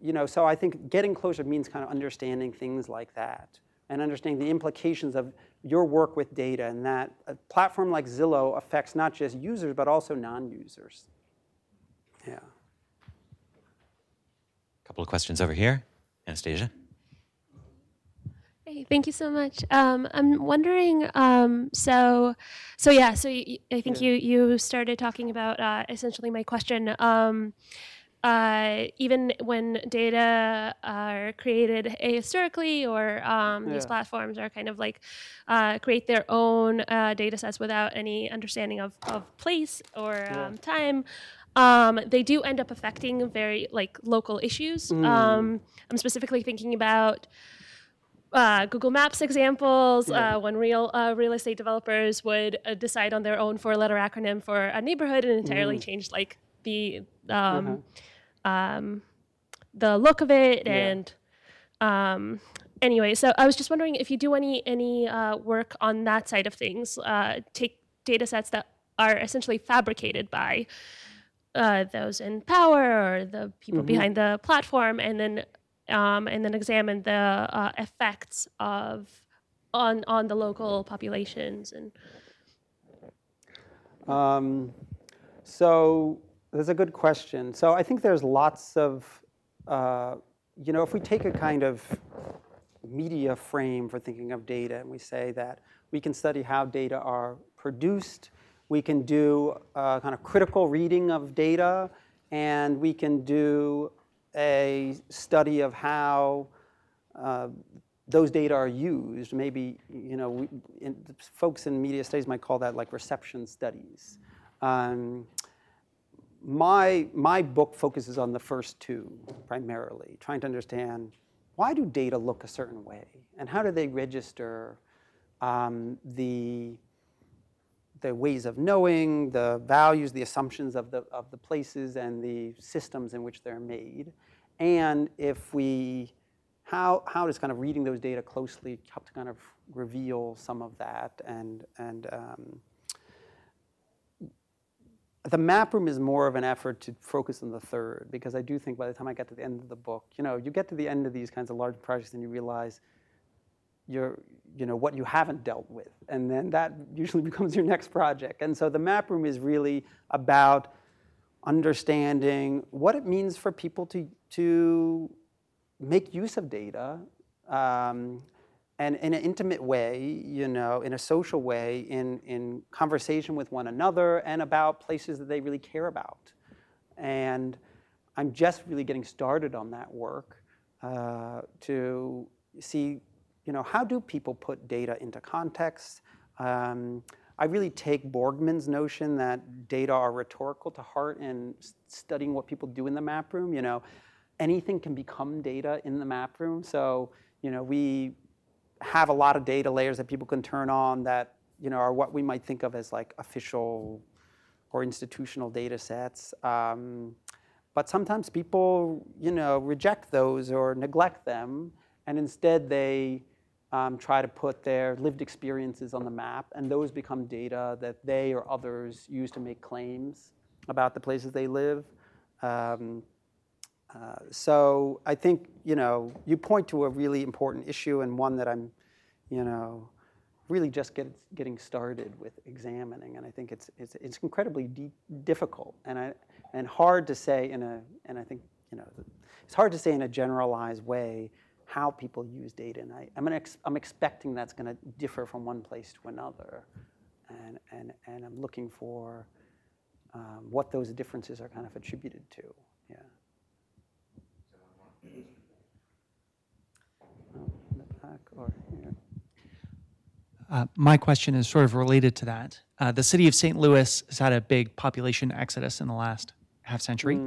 S2: you know, so I think getting closer means kind of understanding things like that and understanding the implications of your work with data and that a platform like Zillow affects not just users, but also non-users. Yeah.
S1: A couple of questions over here. Anastasia?
S5: Thank you so much. Um, I'm wondering, um, so, so yeah, so y- I think
S2: Yeah.
S5: you you started talking about uh, essentially my question. Um, uh, even when data are created historically, or um, these platforms are kind of like uh, create their own uh, data sets without any understanding of, of place or um, time, um, they do end up affecting very like local issues. Um, I'm specifically thinking about uh, Google Maps examples uh, when real uh, real estate developers would uh, decide on their own four letter acronym for a neighborhood and entirely change like the um, um, the look of it and um, anyway. So I was just wondering if you do any any uh, work on that side of things. Uh, take data sets that are essentially fabricated by uh, those in power or the people behind the platform, and then um, and then examine the uh, effects of on on the local populations and
S2: Um, so that's a good question. So I think there's lots of, uh, you know, if we take a kind of media frame for thinking of data and we say that we can study how data are produced, we can do a kind of critical reading of data, and we can do a study of how uh, those data are used. Maybe you know, we, in, folks in media studies might call that like reception studies. Um, my my book focuses on the first two primarily, trying to understand why do data look a certain way, and how do they register um, the the ways of knowing, the values, the assumptions of the, of the places and the systems in which they're made. And if we, how, how does kind of reading those data closely help to kind of reveal some of that? And, and um, the map room is more of an effort to focus on the third, because I do think by the time I get to the end of the book, you know, you get to the end of these kinds of large projects and you realize your, you know, what you haven't dealt with. And then that usually becomes your next project. And so the map room is really about understanding what it means for people to, to make use of data um, and in an intimate way, you know, in a social way, in, in conversation with one another and about places that they really care about. And I'm just really getting started on that work uh, to see you know, how do people put data into context? Um, I really take Borgman's notion that data are rhetorical to heart in studying what people do in the map room. You know, anything can become data in the map room. So, you know, we have a lot of data layers that people can turn on that, you know, are what we might think of as like official or institutional data sets. Um, but sometimes people, you know, reject those or neglect them, and instead they um, try to put their lived experiences on the map, and those become data that they or others use to make claims about the places they live. Um, uh, so I think you know you point to a really important issue and one that I'm, you know, really just get, getting started with examining, and I think it's it's, it's incredibly de- difficult and I, and hard to say in a and I think you know it's hard to say in a generalized way how people use data. And I, I'm, ex- I'm expecting that's going to differ from one place to another. And, and, and I'm looking for um, what those differences are kind of attributed to. Yeah. Or.
S6: Uh, my question is sort of related to that. Uh, the city of St. Louis has had a big population exodus in the last half century.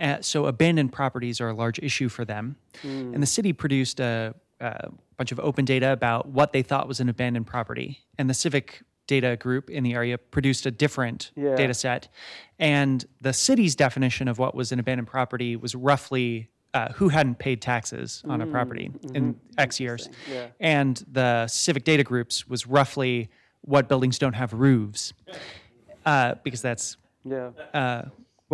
S6: Uh, so abandoned properties are a large issue for them. And the city produced a, a bunch of open data about what they thought was an abandoned property. And the civic data group in the area produced a different
S2: Yeah.
S6: data set. And the city's definition of what was an abandoned property was roughly uh, who hadn't paid taxes on a property in X years.
S2: Yeah.
S6: And the civic data groups was roughly what buildings don't have roofs, uh, because that's
S2: Yeah.
S6: uh,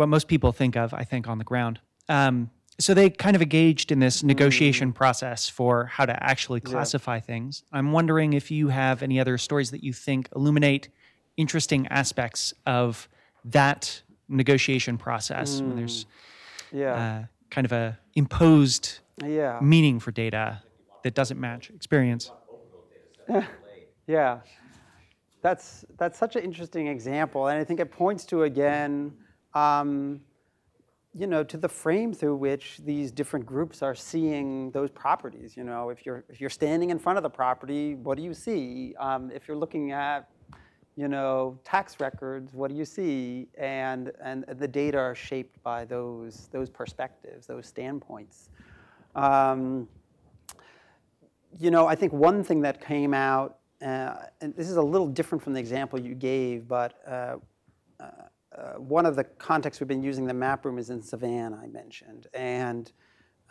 S6: what most people think of, I think, on the ground. Um, so they kind of engaged in this negotiation process for how to actually classify things. I'm wondering if you have any other stories that you think illuminate interesting aspects of that negotiation process when there's
S2: Yeah.
S6: uh, kind of a imposed
S2: yeah.
S6: meaning for data that doesn't match experience.
S2: Yeah, that's that's such an interesting example, and I think it points to again, um, you know, to the frame through which these different groups are seeing those properties. You know, if you're if you're standing in front of the property, what do you see? Um, if you're looking at you know, tax records, what do you see? And, and the data are shaped by those, those perspectives, those standpoints. Um, you know, I think one thing that came out, uh, and this is a little different from the example you gave, but uh, uh, uh, one of the contexts we've been using the map room is in Savannah, I mentioned. And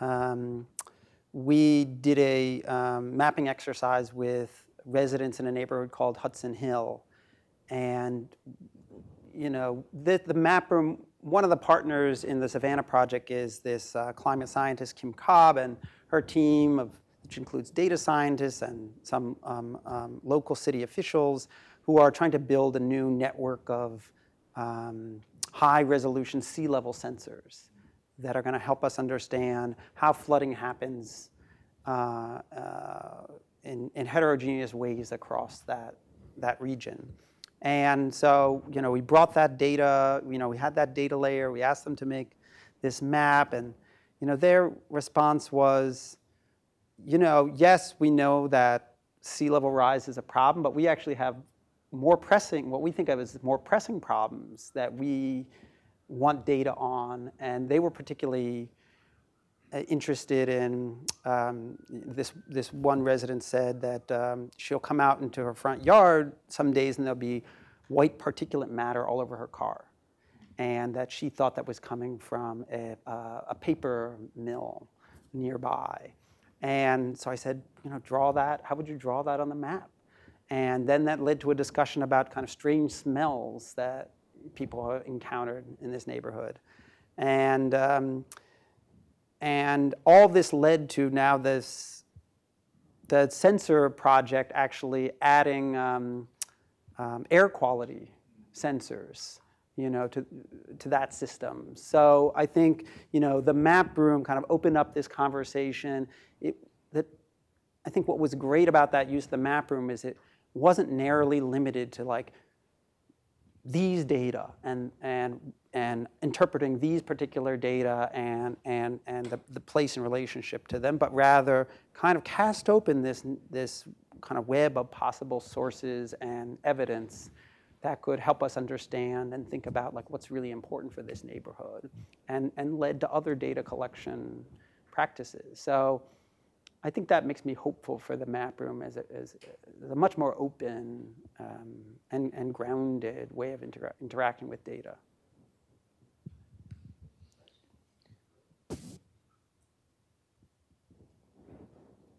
S2: um, we did a um, mapping exercise with residents in a neighborhood called Hudson Hill. And, you know, the, the map room, one of the partners in the Savannah project is this uh, climate scientist, Kim Cobb, and her team of which includes data scientists and some um, um, local city officials who are trying to build a new network of um, high resolution sea level sensors that are going to help us understand how flooding happens uh, uh, in, in heterogeneous ways across that, that region. And so, you know, we brought that data, you know, we had that data layer, we asked them to make this map, and, you know, their response was, you know, yes, we know that sea level rise is a problem, but we actually have more pressing, what we think of as more pressing problems that we want data on. And they were particularly uh, interested in um, this. This one resident said that um, she'll come out into her front yard some days and there'll be white particulate matter all over her car, and that she thought that was coming from a, uh, a paper mill nearby. And so I said, you know, draw that. How would you draw that on the map? And then that led to a discussion about kind of strange smells that people encountered in this neighborhood. And, um, and all this led to now this, the sensor project actually adding um, um, air quality sensors you know, to, to that system. So I think, you know, the map room kind of opened up this conversation. It, that, I think what was great about that use of the map room is it wasn't narrowly limited to like these data and, and, and interpreting these particular data and, and, and the, the place and relationship to them, but rather kind of cast open this, this kind of web of possible sources and evidence that could help us understand and think about like what's really important for this neighborhood and, and led to other data collection practices. So I think that makes me hopeful for the map room as a, as a much more open um, and, and grounded way of intera- interacting with data.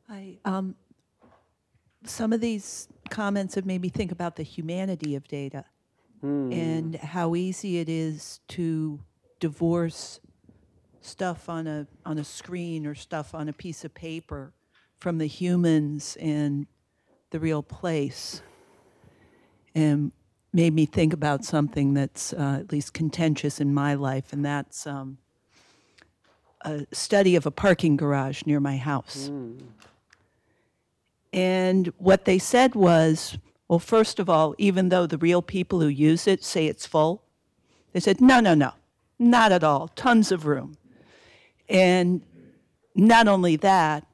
S7: I, um, some of these comments have made me think about the humanity of data and how easy it is to divorce stuff on a on a screen or stuff on a piece of paper from the humans and the real place and made me think about something that's uh, at least contentious in my life and that's um, a study of a parking garage near my house and what they said was, well, first of all, even though the real people who use it say it's full, they said, no, no, no, not at all, tons of room. And not only that,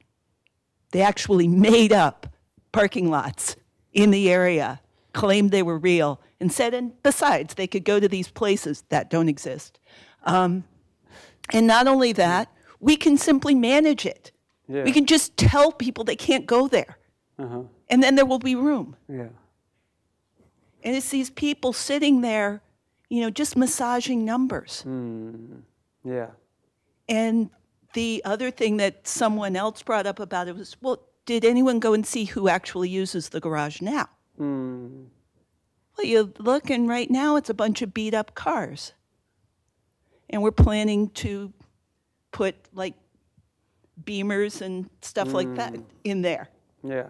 S7: they actually made up parking lots in the area, claimed they were real, and said, and besides, they could go to these places that don't exist. Um, and not only that, we can simply manage it.
S2: Yeah.
S7: We can just tell people they can't go there. And then there will be room.
S2: Yeah.
S7: And it's these people sitting there, you know, just massaging numbers.
S2: Yeah.
S7: And the other thing that someone else brought up about it was, well, did anyone go and see who actually uses the garage now? Hmm. Well, you look, and right now it's a bunch of beat up cars. And we're planning to put like beamers and stuff like that hmm. in there.
S2: Yeah.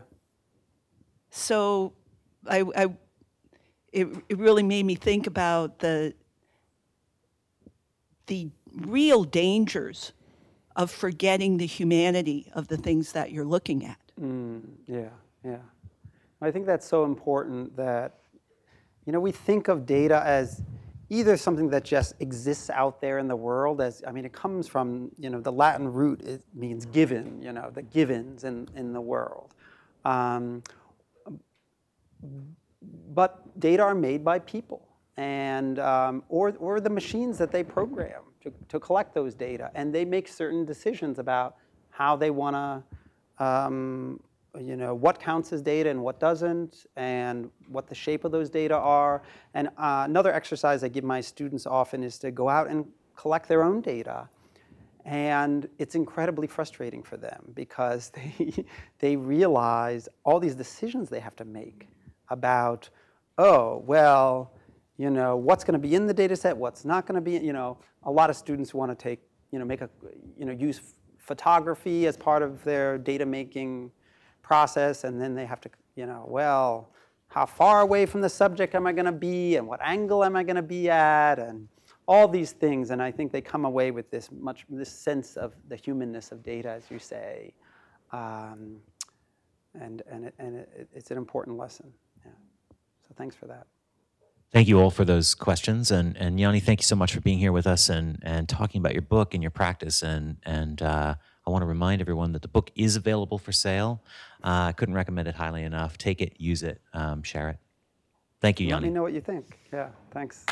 S7: So I, I it, it really made me think about the the real dangers of forgetting the humanity of the things that you're looking at.
S2: Yeah, yeah. I think that's so important that, you know, we think of data as either something that just exists out there in the world as, I mean, it comes from, you know, the Latin root, it means given, you know, the givens in, in the world. Um, but data are made by people and um, or, or the machines that they program to, to collect those data. And they make certain decisions about how they want to um, you know what counts as data and what doesn't and what the shape of those data are. And uh, another exercise i give my students often is to go out and collect their own data. And it's incredibly frustrating for them because they, they realize all these decisions they have to make about, oh, well, you know, what's going to be in the data set, what's not going to be, you know, a lot of students want to take, you know, make a, you know, use photography as part of their data making process, and then they have to, you know, well, how far away from the subject am I going to be, and what angle am I going to be at, and all these things, and I think they come away with this much this sense of the humanness of data, as you say, um, and and it, and it, it's an important lesson. Yeah. So thanks for that.
S1: Thank you all for those questions, and and Yanni, thank you so much for being here with us and and talking about your book and your practice, and and uh, I want to remind everyone that the book is available for sale. Uh, I couldn't recommend it highly enough. Take it, use it, um, share it. Thank you, Yanni.
S2: Let me know what you think. Yeah. Thanks.